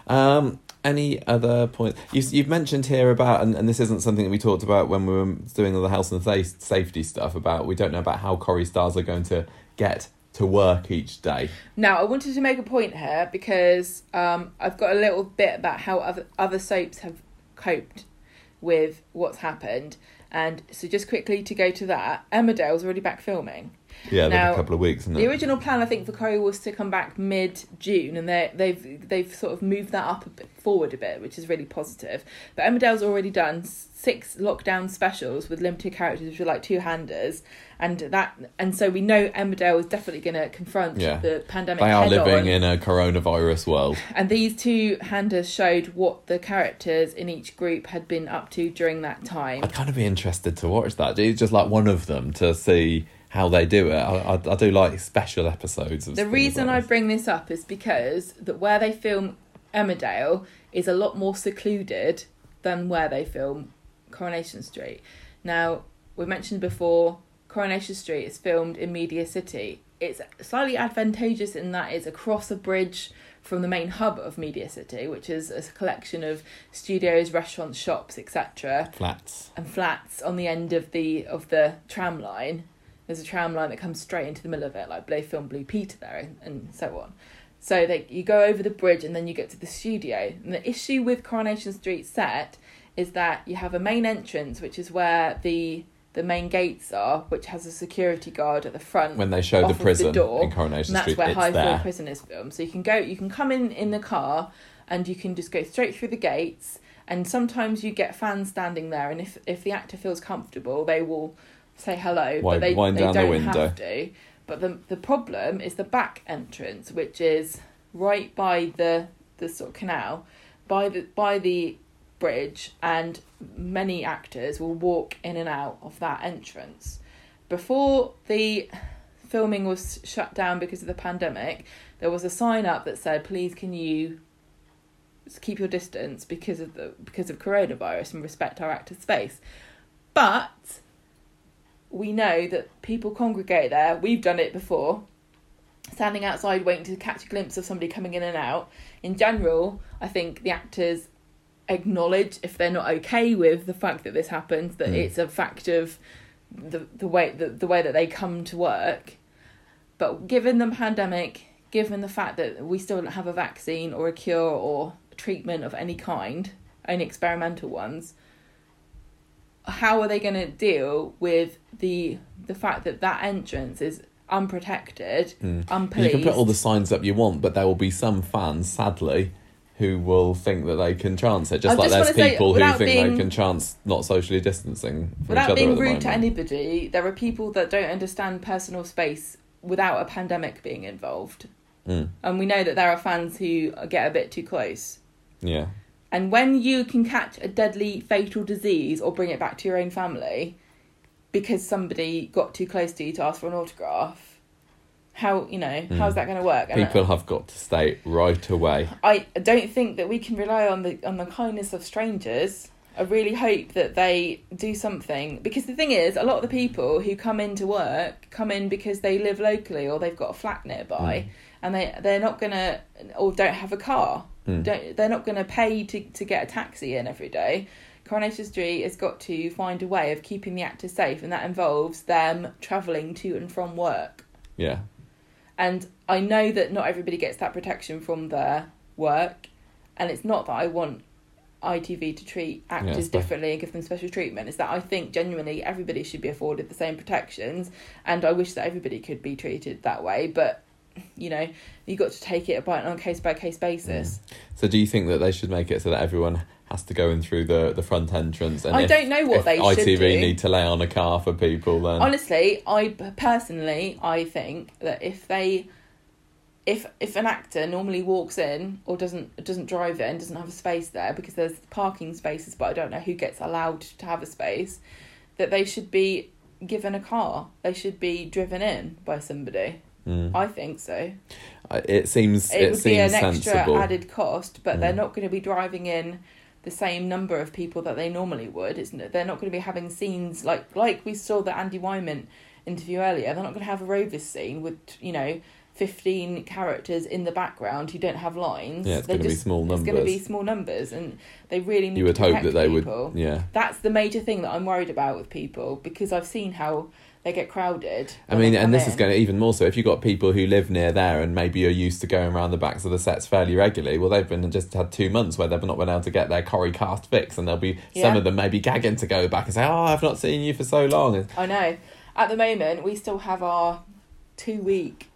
Um, any other points you, you've mentioned here about, and, and this isn't something that we talked about when we were doing all the health and sa- safety stuff about. We don't know about how Corrie stars are going to get to work each day. Now, I wanted to make a point here because um, I've got a little bit about how other other soaps have coped with what's happened, and so just quickly to go to that, Emmerdale's already back filming. Yeah, like Now, a couple of weeks. The original plan, I think, for Corrie was to come back mid June, and they they've they've sort of moved that up a bit forward a bit, which is really positive. But Emmerdale's already done six lockdown specials with limited characters, which are like two handers, and that and so we know Emmerdale is definitely going to confront Yeah. the pandemic. They are living on. in a coronavirus world. And these two handers showed what the characters in each group had been up to during that time. I'd kind of be interested to watch that. It's just like one of them to see how they do it. I, I, I do like special episodes. Of The reason like I bring this up is because that where they film Emmerdale is a lot more secluded than where they film Coronation Street. Now, we mentioned before, Coronation Street is filmed in Media City. It's slightly advantageous in that it's across a bridge from the main hub of Media City, which is a collection of studios, restaurants, shops, etc Flats. and flats on the end of the of the tram line. There's a tram line that comes straight into the middle of it, like they film Blue Peter there and, and so on. So they you go over the bridge and then you get to the studio. And the issue with Coronation Street set is that you have a main entrance, which is where the the main gates are, which has a security guard at the front. When they show the prison door, in Coronation and that's Street, where it's High. Floor Prison is filmed. So you can go, you can come in in the car, and you can just go straight through the gates. And sometimes you get fans standing there, and if if the actor feels comfortable, they will say hello, but they wind they down don't window. have to. But the the problem is the back entrance, which is right by the the sort of canal, by the by the bridge, and many actors will walk in and out of that entrance. Before the filming was shut down because of the pandemic, there was a sign up that said, "Please, can you keep your distance because of the because of coronavirus and respect our actors' space." But we know that people congregate there. We've done it before. Standing outside waiting to catch a glimpse of somebody coming in and out. In general, I think the actors acknowledge if they're not okay with the fact that this happens that Mm. it's a fact of the the way the, the way that they come to work but given the pandemic given the fact that we still don't have a vaccine or a cure or treatment of any kind only experimental ones how are they going to deal with the the fact that that entrance is unprotected Mm. You can put all the signs up you want, but there will be some fans, sadly, who will think that they can chance it. Just I like just there's wanna say, people who think being- they can chance not socially distancing Without other being rude to anybody, there are people that don't understand personal space without a pandemic being involved. Mm. And we know that there are fans who get a bit too close. Yeah. And when you can catch a deadly fatal disease or bring it back to your own family because somebody got too close to you to ask for an autograph, how, you know, how's hmm. that going to work? People have got to stay right away. I don't think that we can rely on the on the kindness of strangers. I really hope that they do something because the thing is, a lot of the people who come into work come in because they live locally or they've got a flat nearby, hmm. And they they're not gonna or don't have a car. Mm. Don't they're not gonna pay to to get a taxi in every day. Coronation Street has got to find a way of keeping the actors safe, and that involves them travelling to and from work. Yeah. And I know that not everybody gets that protection from their work, and it's not that I want ITV to treat actors the- differently and give them special treatment. It's that I think genuinely everybody should be afforded the same protections, and I wish that everybody could be treated that way. But you know, you got to take it by on a case by case basis. So do you think that they should make it so that everyone has to go in through the, the front entrance? And I if, don't know what they ITV should do. need to lay on a car for people, then Honestly, I personally I think that if they if if an actor normally walks in or doesn't doesn't drive in, doesn't have a space there because there's parking spaces, but I don't know who gets allowed to have a space, that they should be given a car. They should be driven in by somebody. Mm. I think so. I- it seems It, it, would be an seems extra sensible. added cost, but they're Mm. not going to be driving in the same number of people that they normally would. It's, they're not going to be having scenes like like we saw the Andy Whyment interview earlier. They're not going to have a Rovers scene with you know fifteen characters in the background who don't have lines. Yeah, it's They're gonna be small It's going to be small numbers, and they really need. you would to hope that they people. would. Yeah. That's the major thing that I'm worried about with people because I've seen how they get crowded. I mean, and this is going to even more so if you've got people who live near there and maybe you're used to going around the backs of the sets fairly regularly. Well, they've been just had two months where they've not been able to get their Corrie cast fix, and there'll be some of them maybe gagging to go back and say, "Oh, I've not seen you for so long." I know. At the moment, we still have our two week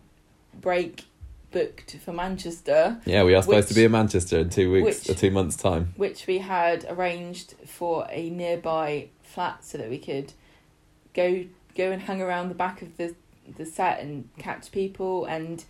break booked for Manchester, Yeah, we are supposed to be in Manchester in two weeks which- or two months' time. which we had arranged for a nearby flat so that we could go go and hang around the back of the the set and catch people and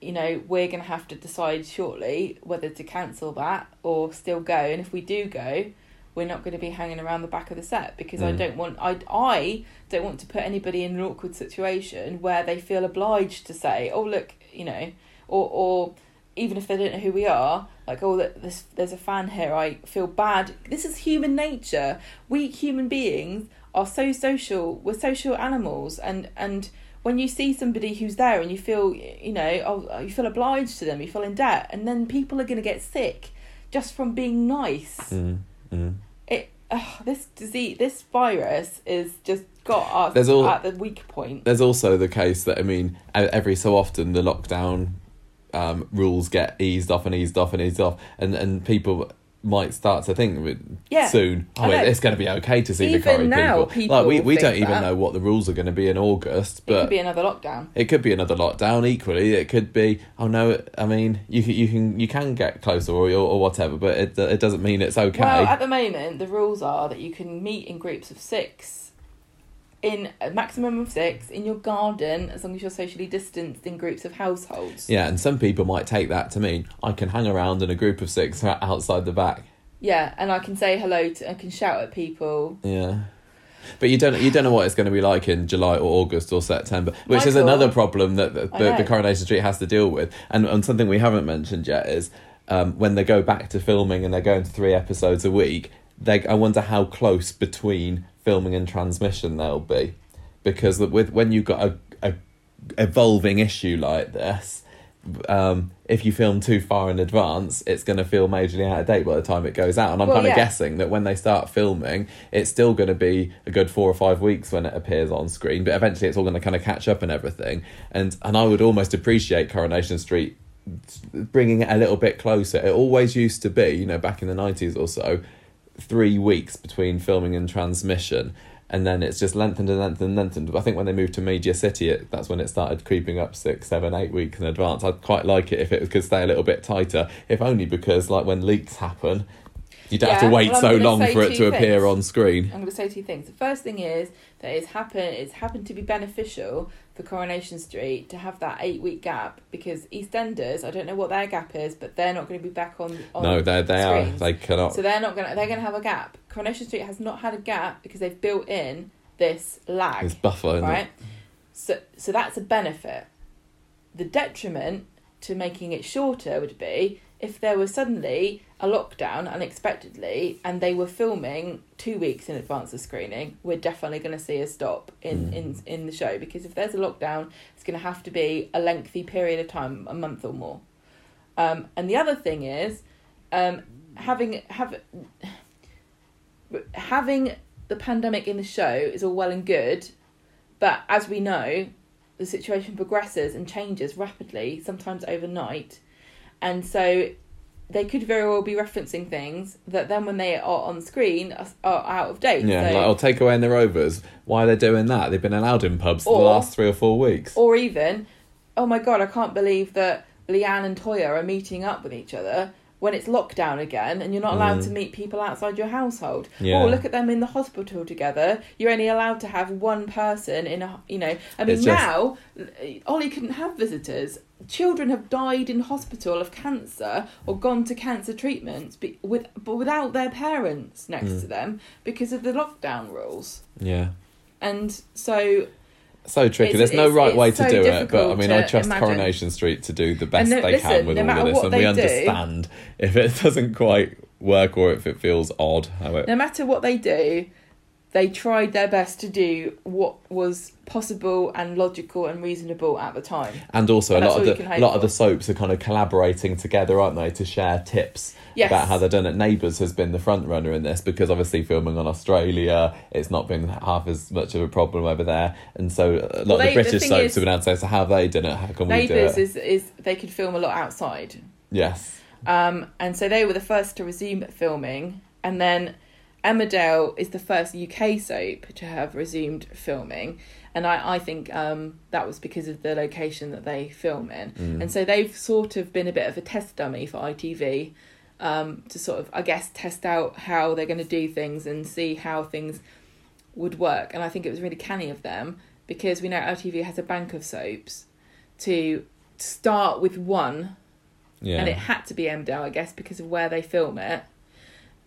you know we're going to have to decide shortly whether to cancel that or still go and if we do go we're not going to be hanging around the back of the set because I Mm. don't want I I don't want to put anybody in an awkward situation where they feel obliged to say oh look you know or or even if they don't know who we are, like, oh, th- this, there's a fan here, I feel bad. This is human nature. We human beings are so social. We're social animals, and and when you see somebody who's there and you feel, you know, oh, you feel obliged to them, you feel in debt, and then people are going to get sick just from being nice. Mm, mm. It ugh, this disease, this virus is just got us There's all- at the weak point. There's also the case that I mean, every so often the lockdown um, rules get eased off and eased off and eased off, and and people might start to think Yeah, soon, oh, it's going to be okay to see Even the Corrie now, people. Like we, we don't even that. know what the rules are going to be in August, it but could be another lockdown. It could be another lockdown. Equally, it could be. Oh no! I mean, you can you can you can get closer or or whatever, but it it doesn't mean it's okay. Well, at the moment, the rules are that you can meet in groups of six, in a maximum of six, in your garden, as long as you're socially distanced in groups of households. yeah, and some people might take that to mean I can hang around in a group of six outside the back. Yeah, and I can say hello to, I can shout at people. Yeah. But you don't you don't know what it's going to be like in July or August or September, which is another problem that the, the, the. Coronation Street has to deal with. And, and something we haven't mentioned yet is um, when they go back to filming and they're going to three episodes a week. They I wonder how close between filming and transmission they'll be, because with when you've got a, a evolving issue like this. Um, if you film too far in advance, it's going to feel majorly out of date by the time it goes out. And I'm Well, kind of yeah. guessing that when they start filming, it's still going to be a good four or five weeks when it appears on screen. But eventually, it's all going to kind of catch up and everything. And and I would almost appreciate Coronation Street bringing it a little bit closer. It always used to be, you know, back in the nineties or so, three weeks between filming and transmission. And then it's just lengthened and lengthened and lengthened. I think when they moved to Media City, it, that's when it started creeping up six, seven, eight weeks in advance. I'd quite like it if it could stay a little bit tighter, if only because, like, when leaks happen, you don't have to wait well, so long for it to appear on screen. I'm going to say two things. The first thing is that it's happened. It's happened to be beneficial for Coronation Street to have that eight week gap because EastEnders. I don't know what their gap is, but they're not going to be back on. on No, they they are. They cannot. So they're not going to. They're going to have a gap. Coronation Street has not had a gap because they've built in this lag. It's buffer, right? So so that's a benefit. The detriment to making it shorter would be if there was suddenly a lockdown unexpectedly and they were filming two weeks in advance of screening, we're definitely going to see a stop in, Mm. in in the show because if there's a lockdown, it's going to have to be a lengthy period of time, a month or more. Um, and the other thing is, um, having have having the pandemic in the show is all well and good, but as we know, the situation progresses and changes rapidly, sometimes overnight, and so they could very well be referencing things that then when they are on screen are, are out of date. Yeah, so, like, I'll take away in the Rovers. Why are they doing that? They've been allowed in pubs for the last three or four weeks. or even, oh my god, I can't believe that Leanne and Toyah are meeting up with each other when it's lockdown again and you're not allowed Mm. to meet people outside your household. Yeah. Or look at them in the hospital together. You're only allowed to have one person in a, you know, I mean just- now Ollie couldn't have visitors. Children have died in hospital of cancer or gone to cancer treatments be, with but without their parents next Mm. to them because of the lockdown rules. Yeah. And so So tricky. It's- There's no right way to so do it, but I mean, I trust imagine. Coronation Street to do the best no- they listen, can with no all of this, and we do- understand if it doesn't quite work or if it feels odd. How it no matter what they do, they tried their best to do what was possible and logical and reasonable at the time. and also And a lot of the a lot of the soaps are kind of collaborating together, aren't they, to share tips Yes. about how they're done it. Neighbours has been the front runner in this because obviously filming on Australia, it's not been half as much of a problem over there, and so a lot Well, of the the British thing soaps is- have been able to say, so how have they done it? How can we do Neighbours it? is, is they could film a lot outside. yes, Um, and so they were the first to resume filming. And then Emmerdale is the first UK soap to have resumed filming. And I, I think um, that was because of the location that they film in. Mm. And so they've sort of been a bit of a test dummy for ITV um, to sort of, I guess, test out how they're going to do things and see how things would work. And I think it was really canny of them because we know ITV has a bank of soaps to start with one yeah. and it had to be Emmerdale, I guess, because of where they film it,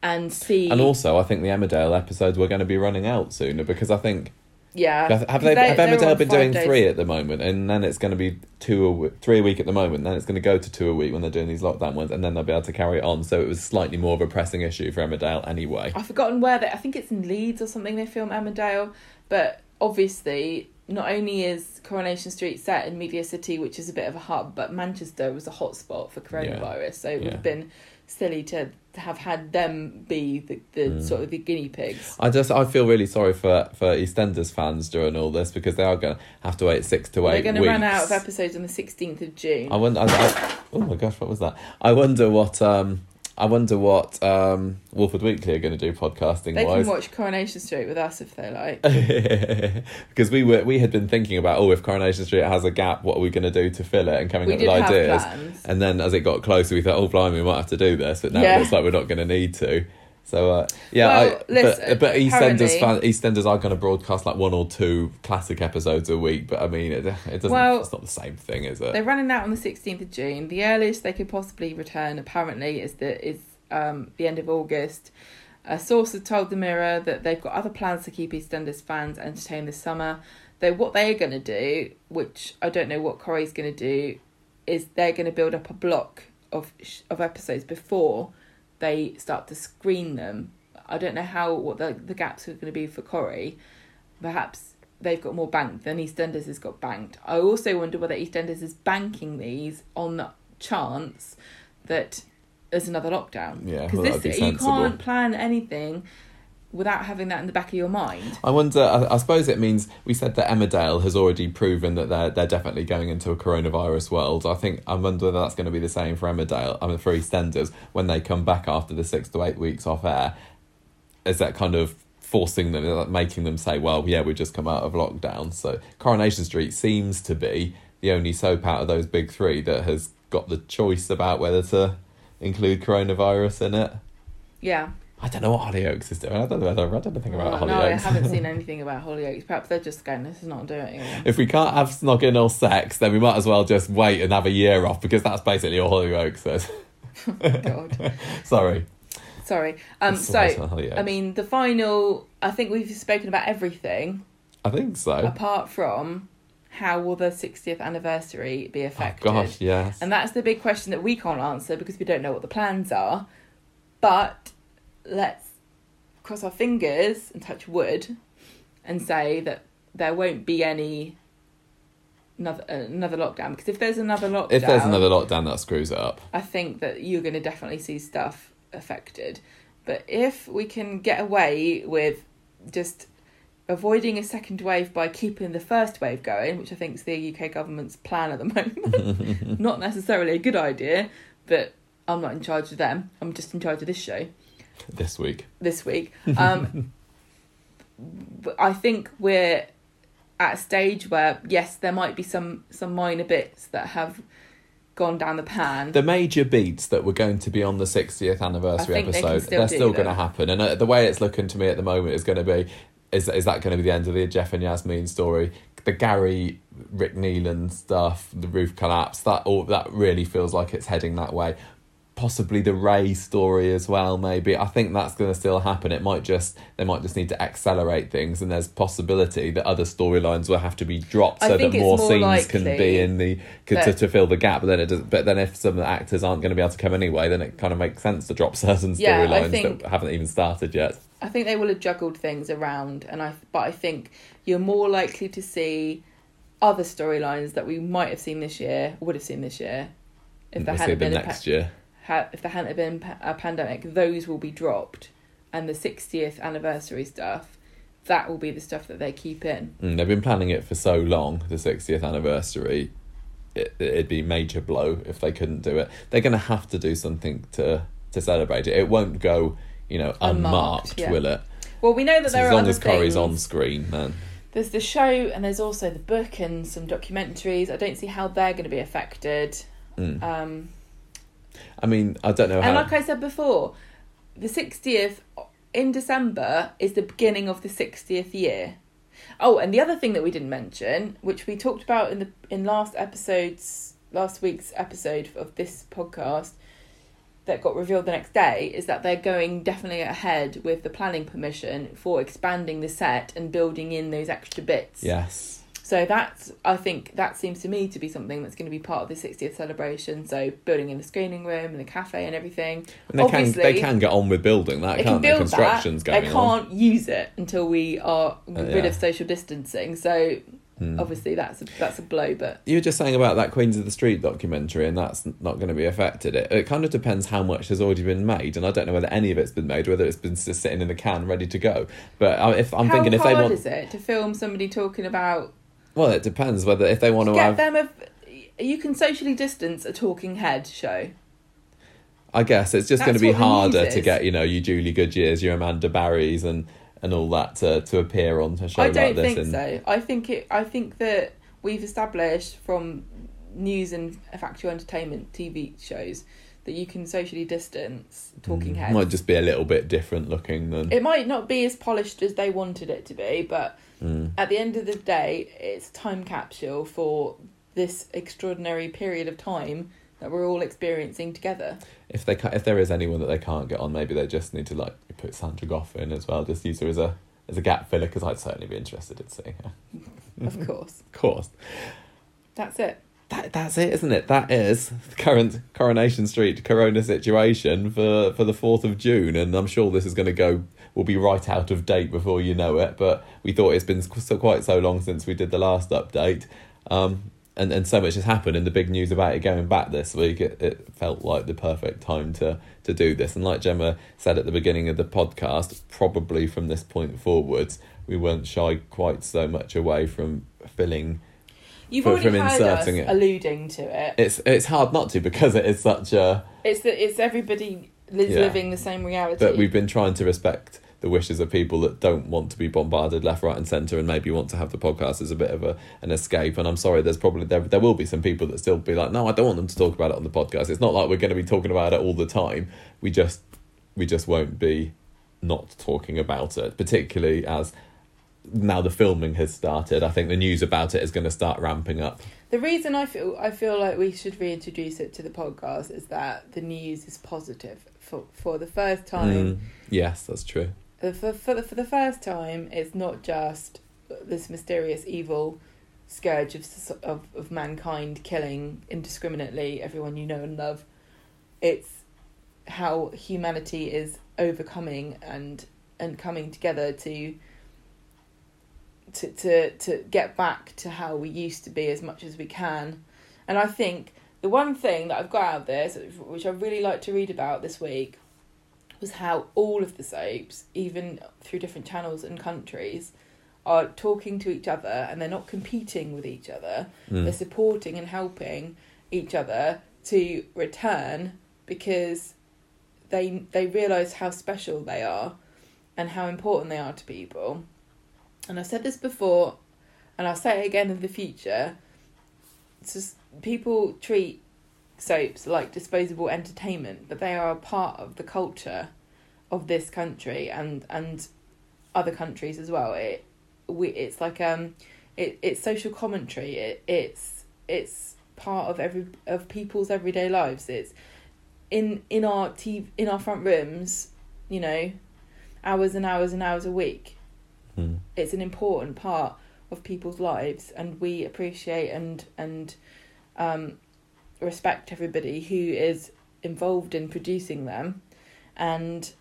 and see. And also, I think the Emmerdale episodes were going to be running out sooner because I think Yeah. Have, they, They- have Emmerdale been doing days. three at the moment, and then it's going to be two a w- three a week at the moment. Then it's going to go to two a week when they're doing these lockdown ones, and then they'll be able to carry it on. So it was slightly more of a pressing issue for Emmerdale anyway. I've forgotten where they. I think it's in Leeds or something. They film Emmerdale, but obviously, not only is Coronation Street set in Media City, which is a bit of a hub, but Manchester was a hotspot for coronavirus, so it would Yeah. have been silly to have had them be the, the Mm. sort of the guinea pigs. I just I feel really sorry for for EastEnders fans during all this because they are going to have to wait six to wait. They're eight going to run out of episodes on the sixteenth of June. I wonder. I, I, oh my gosh, what was that? I wonder what. Um, I wonder what um, Walford Weekly are going to do podcasting they wise. can watch Coronation Street with us if they like. because we were we had been thinking about oh if Coronation Street has a gap what are we going to do to fill it and coming We up with ideas plans. and then as it got closer we thought oh blimey we might have to do this but now Yeah. it looks like we're not going to need to so uh, yeah Well, I, listen, but, but EastEnders fan, EastEnders are going to broadcast like one or two classic episodes a week but I mean it, it doesn't Well, it's not the same thing is it They're running out on the sixteenth of June. The earliest they could possibly return, apparently, is the is um, the end of August. A source has told the Mirror that they've got other plans to keep EastEnders fans entertained this summer. Though what they are going to do, which I don't know what Corrie's going to do, is they're going to build up a block of sh- of episodes before they start to screen them. I don't know how what the the gaps are going to be for Corrie. Perhaps they've got more banked than EastEnders has got banked. I also wonder whether EastEnders is banking these on the chance that there's another lockdown. Yeah, because well, that'd be you can't plan anything without having that in the back of your mind. I wonder. I, I suppose it means we said that Emmerdale has already proven that they're they're definitely going into a coronavirus world. I think I wonder whether that's going to be the same for Emmerdale. I mean, for EastEnders when they come back after the six to eight weeks off air. Is that kind of forcing them, making them say, "Well, yeah, we've just come out of lockdown." So Coronation Street seems to be the only soap out of those big three that has got the choice about whether to include coronavirus in it. Yeah. I don't know what Hollyoaks is doing. I don't know whether I read anything about Well, Hollyoaks. no, I haven't seen anything about Hollyoaks. Perhaps they're just going, this is not doing it. If we can't have snogging or sex, then we might as well just wait and have a year off because that's basically all Hollyoaks says. God. Sorry. Sorry. Um, so. I mean, the final, I think we've spoken about everything I think so. apart from how will the 60th anniversary be Oh, affected? gosh, yes. And that's the big question that we can't answer because we don't know what the plans are. But let's cross our fingers and touch wood and say that there won't be any another uh, another lockdown because if there's another lockdown if there's another lockdown, that screws it up. I think that you're going to definitely see stuff affected. But if we can get away with just avoiding a second wave by keeping the first wave going, which I think is the UK government's plan at the moment, not necessarily a good idea, but I'm not in charge of them. I'm just in charge of this show This week. this week. Um, I think we're at a stage where yes, there might be some some minor bits that have gone down the pan. The major beats that were going to be on the 60th anniversary think they episode, still they're still going to happen. And uh, the way it's looking to me at the moment is going to be is, is that going to be the end of the Geoff and Yasmin story? The Gary, Rick Neelan stuff, the roof collapse, that all that really feels like it's heading that way. Possibly the Ray story as well, maybe. I think that's going to still happen. It might just they might just need to accelerate things, and there's possibility that other storylines will have to be dropped I so that more more scenes can be in the to, that- to fill the gap. But then it does. But then if some of the actors aren't going to be able to come anyway, then it kind of makes sense to drop certain Yeah, storylines that haven't even started yet. I think they will have juggled things around, and I but I think you're more likely to see other storylines that we might have seen this year, would have seen this year, if there we'll hadn't been next pa- year. Ha- if there hadn't been a pandemic, those will be dropped, and the 60th anniversary stuff, that will be the stuff that they keep in. Mm, they've been planning it for so long, the 60th anniversary. It, it'd be a major blow if they couldn't do it. They're going to have to do something to to celebrate it. It won't go, you know, Unmarked, unmarked, yeah. will it? Well, we know that So there as are long as things. on screen, then There's the show, and there's also the book and some documentaries. I don't see how they're going to be affected. mm. Um, I mean, I don't know And how. like I said before, the 60th in December is the beginning of the 60th year. Oh, and the other thing that we didn't mention, which we talked about in the in last episodes, last week's episode of this podcast, that got revealed the next day is that they're going definitely ahead with the planning permission for expanding the set and building in those extra bits. Yes. So that's I think that seems to me to be something that's going to be part of the 60th celebration. So building in the screening room and the cafe and everything. And they can Obviously, they can get on with building that, they can't can they? build Construction's that. going They on. can't use it until we are Uh, rid yeah. of social distancing. So Hmm. obviously that's a, that's a blow. But You were just saying about that Queens of the Street documentary, and that's not going to be affected. It, it kind of depends how much has already been made, and I don't know whether any of it's been made, whether it's been just sitting in the can ready to go. But uh, if I'm how thinking if they want, is it to film somebody talking about well, it depends whether if they want to get have. them a you can socially distance a talking head show. I guess it's just going to That's be what the news harder to is. get you know you Julie Goodyears, your Amanda Barrys, and and all that to to appear on a show I like don't this. think and, so. I think it. I think that we've established from news and factual entertainment TV shows that you can socially distance talking heads. Mm. Might just be a little bit different looking than. It might not be as polished as they wanted it to be, but Mm. at the end of the day, it's time capsule for this extraordinary period of time that we're all experiencing together. If they if there is anyone that they can't get on, maybe they just need to like put Sandra Gough in as well. Just use her as a as a gap filler because I'd certainly be interested in seeing her. Of course, Of course, that's it. that that's it, isn't it? That is the current Coronation Street Corona situation for for the fourth of June, and I'm sure this is going to go will be right out of date before you know it. But we thought it's been so quite so long since we did the last update. Um, and, and so much has happened and the big news about it going back this week it, it felt like the perfect time to to do this and like gemma said at the beginning of the podcast probably from this point forwards we weren't shy quite so much away from filling You've already from heard us it. alluding to it. it's it's hard not to because it is such a It's that it's everybody Yeah. living the same reality. but we've been trying to respect the wishes of people that don't want to be bombarded left right and center and maybe want to have the podcast as a bit of a an escape. And i'm sorry there's probably there, there will be some people that still be like no i don't want them to talk about it on the podcast. It's not like we're going to be talking about it all the time. We just we just won't be not talking about it particularly as now the filming has started. I think the news about it is going to start ramping up. The reason I feel I feel like we should reintroduce it to the podcast is that the news is positive for for the first time. Mm, yes that's true For for the, for the first time, it's not just this mysterious evil scourge of of of mankind killing indiscriminately everyone you know and love. It's how humanity is overcoming and and coming together to to to to get back to how we used to be as much as we can. And I think the one thing that I've got out of this, which I really like to read about this week, was how all of the soaps, even through different channels and countries, are talking to each other and they're not competing with each other. Mm. They're supporting and helping each other to return because they they realise how special they are and how important they are to people. And I've said this before and I'll say it again in the future. It's just people treat soaps like disposable entertainment, but they are a part of the culture of this country and and other countries as well. It we it's like um it it's social commentary. It it's it's part of every of people's everyday lives. It's in in our TV, in our front rooms, you know, hours and hours and hours a week. Mm. It's an important part of people's lives, and we appreciate and and um, respect everybody who is involved in producing them, and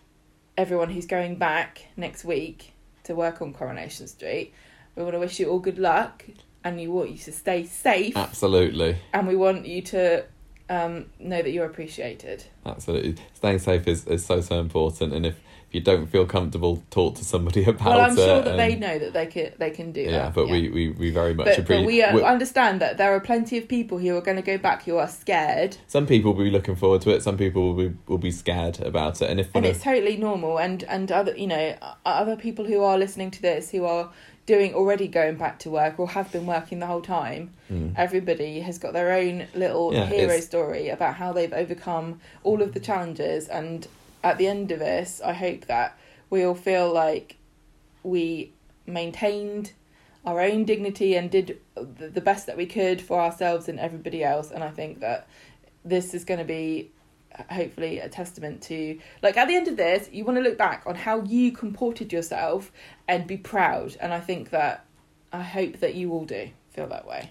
everyone who's going back next week to work on Coronation Street. We want to wish you all good luck, and we want you to stay safe, absolutely and we want you to um, know that you're appreciated. Absolutely. Staying safe is, is so, so important. And if, if you don't feel comfortable, talk to somebody about it. well, I'm it. sure that and- they know that they can they can do Yeah, that. but We, we, we very much But, but we uh, understand that there are plenty of people who are going to go back who are scared, Some people will be looking forward to it, some people will be, will be scared about it. And if and it's of, totally normal. And and other you know other people who are listening to this who are doing already going back to work or have been working the whole time. Mm. Everybody has got their own little Yeah, hero story about how they've overcome all of the challenges. And at the end of this, I hope that we all feel like we maintained our own dignity and did the best that we could for ourselves and everybody else. And I think that this is going to be hopefully a testament to like at the end of this you want to look back on how you comported yourself and be proud and i think that i hope that you all do feel that way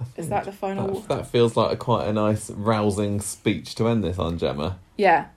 Exactly. Is that the final that, that feels like a quite a nice, rousing speech to end this on, Gemma. Yeah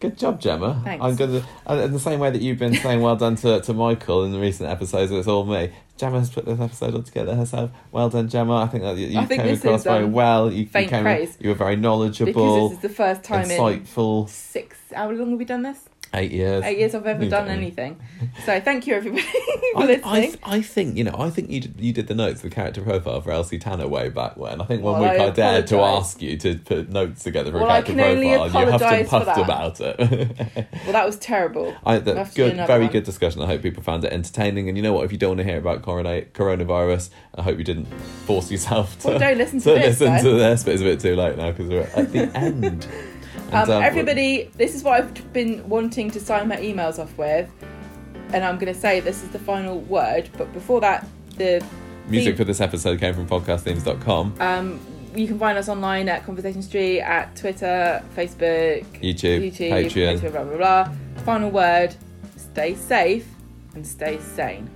Good job, Gemma. Thanks. I'm gonna, in the same way that you've been saying well done to, to Michael in the recent episodes, it's all me. Gemma's put this episode all together herself. Well done, Gemma. I think that you, you think came across is, very um, well. You, you came, praise. You were very because knowledgeable, this is the first time in insightful. six how long have we done this Eight years. eight years i've ever done anything so thank you everybody for I, listening I, th- I think you know. I think you did, you did the notes, the character profile for Elsie Tanner way back when. I think one Well, week I I, dared to ask you to put notes together for Well, a character profile, and you huffed and apologise for puffed about it. well that was terrible I, that, have to good, very one. good discussion. I hope people found it entertaining. And you know what? If you don't want to hear about corona- coronavirus, I hope you didn't force yourself to, Well, don't listen to to this, listen though. to this. But it's a bit too late now because we're at the end. And, Um, everybody, this is what I've been wanting to sign my emails off with, and I'm going to say this is the final word. But before that, the music theme- for this episode came from podcastthemes.com, um, you can find us online at Conversation Street, at Twitter, Facebook, YouTube, YouTube, Patreon. Facebook, blah blah blah. Final word: stay safe and stay sane.